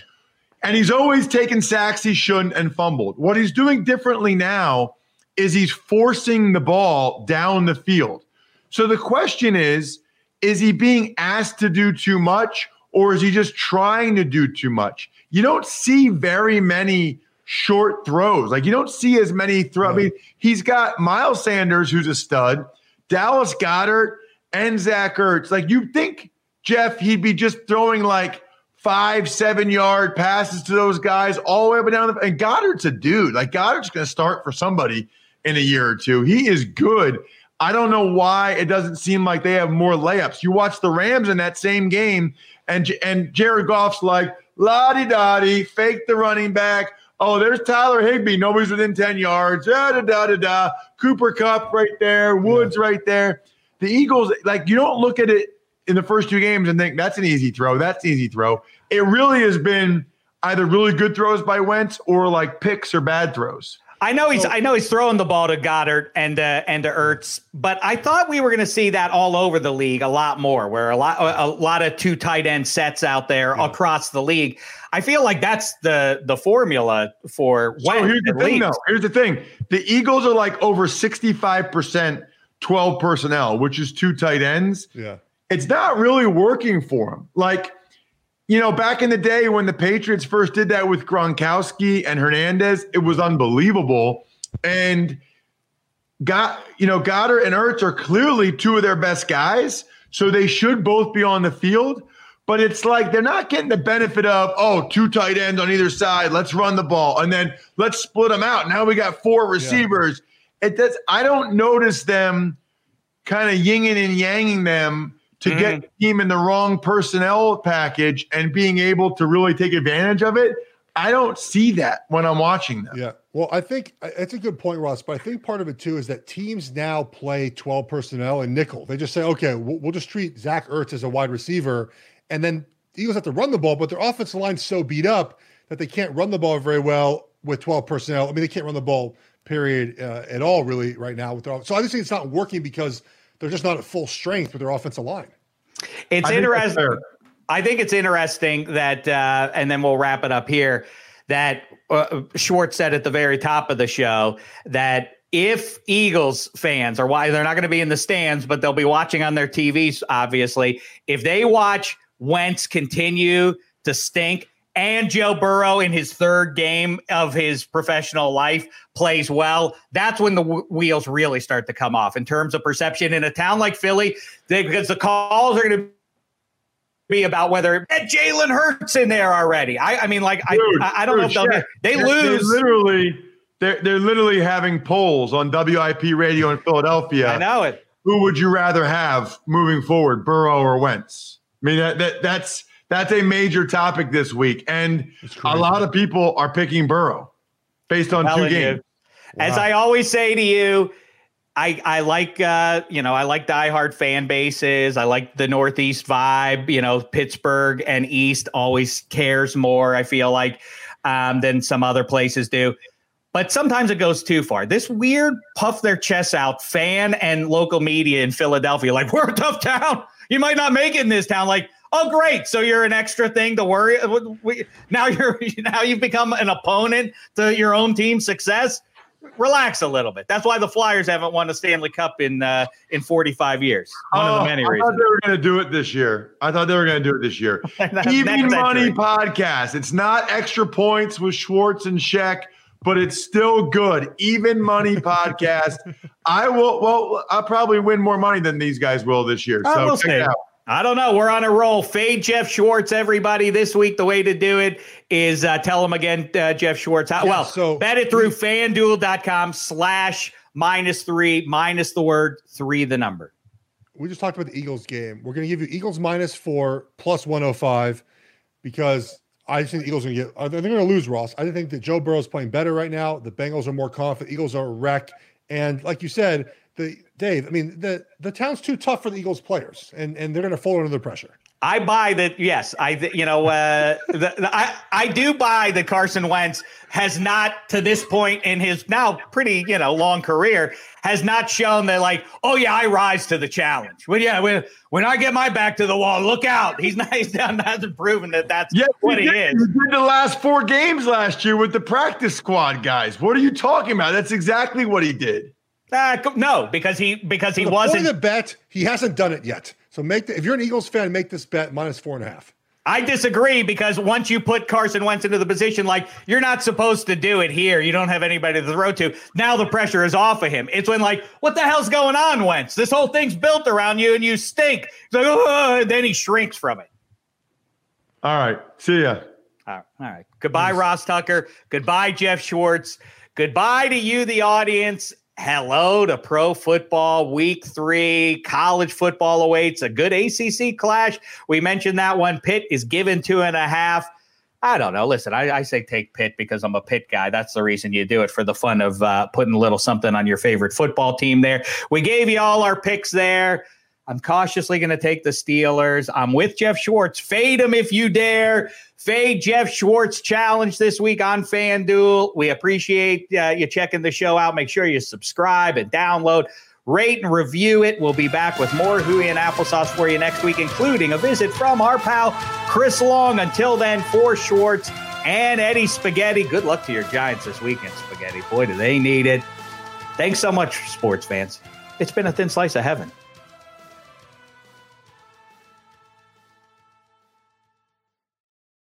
And he's always taken sacks he shouldn't and fumbled. What he's doing differently now is he's forcing the ball down the field. So the question is, is he being asked to do too much or is he just trying to do too much? You don't see very many short throws. Like you don't see as many throws. I mean, he's got Miles Sanders, who's a stud, Dallas Goedert, and Zach Ertz. Like you think, Geoff, he'd be just throwing like five, seven yard passes to those guys all the way up and down. The, and Goedert's a dude. Like Goedert's going to start for somebody in a year or two. He is good. I don't know why it doesn't seem like they have more layups. You watch the Rams in that same game, and and Jared Goff's like la di da fake the running back. Oh, there's Tyler Higbee. Nobody's within 10 yards. Da da da da da. Cooper Kupp right there. Woods right there. The Eagles, like, you don't look at it in the first two games and think that's an easy throw. That's an easy throw. It really has been either really good throws by Wentz or like picks or bad throws. I know he's I know he's throwing the ball to Goedert and uh, and to Ertz, but I thought we were going to see that all over the league a lot more, where a lot a lot of two tight end sets out there across the league. I feel like that's the the formula for So here's the thing, least. though. Here's the thing: the Eagles are like over 65% 12 personnel, which is two tight ends. Yeah. It's not really working for them. Like, you know, back in the day when the Patriots first did that with Gronkowski and Hernandez, it was unbelievable. And got you know, Goedert and Ertz are clearly two of their best guys, so they should both be on the field. But it's like they're not getting the benefit of, oh, two tight ends on either side. Let's run the ball. And then let's split them out. Now we got four receivers. It does I don't notice them kind of yinging and yanging them to mm-hmm. get the team in the wrong personnel package and being able to really take advantage of it. I don't see that when I'm watching them. Yeah. Well, I think it's a good point, Ross, but I think part of it too is that teams now play 12 personnel and nickel. They just say, okay, we'll, we'll just treat Zach Ertz as a wide receiver. And then the Eagles have to run the ball, but their offensive line's so beat up that they can't run the ball very well with 12 personnel. I mean, they can't run the ball, period, uh, at all, really, right now. With their, so I just think it's not working because they're just not at full strength with their offensive line. It's interesting. I think it's interesting that, uh, and then we'll wrap it up here. That uh, Schwartz said at the very top of the show that if Eagles fans are why they're not going to be in the stands, but they'll be watching on their TVs, obviously. If they watch Wentz continue to stink and Joe Burrow in his third game of his professional life plays well, that's when the w- wheels really start to come off in terms of perception in a town like Philly, they, because the calls are going to be about whether Jalen Hurts in there already. I, I mean, like, dude, I, I don't dude, know if they'll, they they're, lose. They're literally, they're, they're literally having polls on WIP radio in Philadelphia. I know it. Who would you rather have moving forward, Burrow or Wentz? I mean, that, that that's that's a major topic this week, and a lot of people are picking Burrow based on two games. Wow. As I always say to you, I I like uh, you know I like diehard fan bases. I like the Northeast vibe. You know, Pittsburgh and East always cares more. I feel like um, than some other places do. But sometimes it goes too far. This weird puff their chests out fan and local media in Philadelphia, like we're a tough town. You might not make it in this town. Like, oh great, so you're an extra thing to worry. Now you're now you've become an opponent to your own team's success relax a little bit. That's why the Flyers haven't won a Stanley Cup in uh, in 45 years. One oh, of the oh, many I reasons. thought they were going to do it this year. I thought they were going to do it this year. Even Money podcast. It's not extra points with Schwartz and Sheck, but it's still good. Even Money podcast. I will. Well, I'll probably win more money than these guys will this year. So we'll check it out. I don't know. We're on a roll. Fade Geoff Schwartz, everybody. This week, the way to do it is uh, tell them again, uh, Geoff Schwartz. How, yeah, well, so bet it through fanduel.com slash minus three, minus the word three, the number. We just talked about the Eagles game. We're going to give you Eagles minus four plus 105 because I think the Eagles are going to get, uh, they're going to lose, Ross. I think that Joe Burrow is playing better right now. The Bengals are more confident. Eagles are a wreck. And like you said, the Dave, I mean, the the town's too tough for the Eagles players, and and they're going to fold under the pressure. I buy that. Yes, I you know uh, the, the, I I do buy that Carson Wentz has not to this point in his now pretty you know long career has not shown that like oh yeah I rise to the challenge. Well yeah when when I get my back to the wall, look out. He's not he's not hasn't proven that that's yeah, what he, he is. He did the last four games last year with the practice squad guys. What are you talking about? That's exactly what he did. Uh, no, because he because he the wasn't the bet. He hasn't done it yet. So make the, if you're an Eagles fan, make this bet minus four and a half. I disagree because once you put Carson Wentz into the position, like you're not supposed to do it here, you don't have anybody to throw to. Now the pressure is off of him. It's when like, what the hell's going on, Wentz? This whole thing's built around you, and you stink. It's like, oh, and then he shrinks from it. All right, see ya. All right, all right. Goodbye, Ross Tucker. Goodbye, Geoff Schwartz. Goodbye to you, the audience hello to pro football week three. College football awaits a good acc clash. We mentioned that one. Pitt is given two and a half. I don't know. Listen i, I say take pitt because i'm a pitt guy. That's the reason you do it for the fun of uh, putting a little something on your favorite football team there. We gave you all our picks there I'm cautiously going to take the Steelers. I'm with Geoff Schwartz. Fade him if you dare. Fade Geoff Schwartz challenge this week on FanDuel. We appreciate uh, you checking the show out. Make sure you subscribe and download, rate and review it. We'll be back with more Hooey and Applesauce for you next week, including a visit from our pal Chris Long. Until then, for Schwartz and Eddie Spaghetti, good luck to your Giants this weekend, Spaghetti. Boy, do they need it. Thanks so much, sports fans. It's been a thin slice of heaven.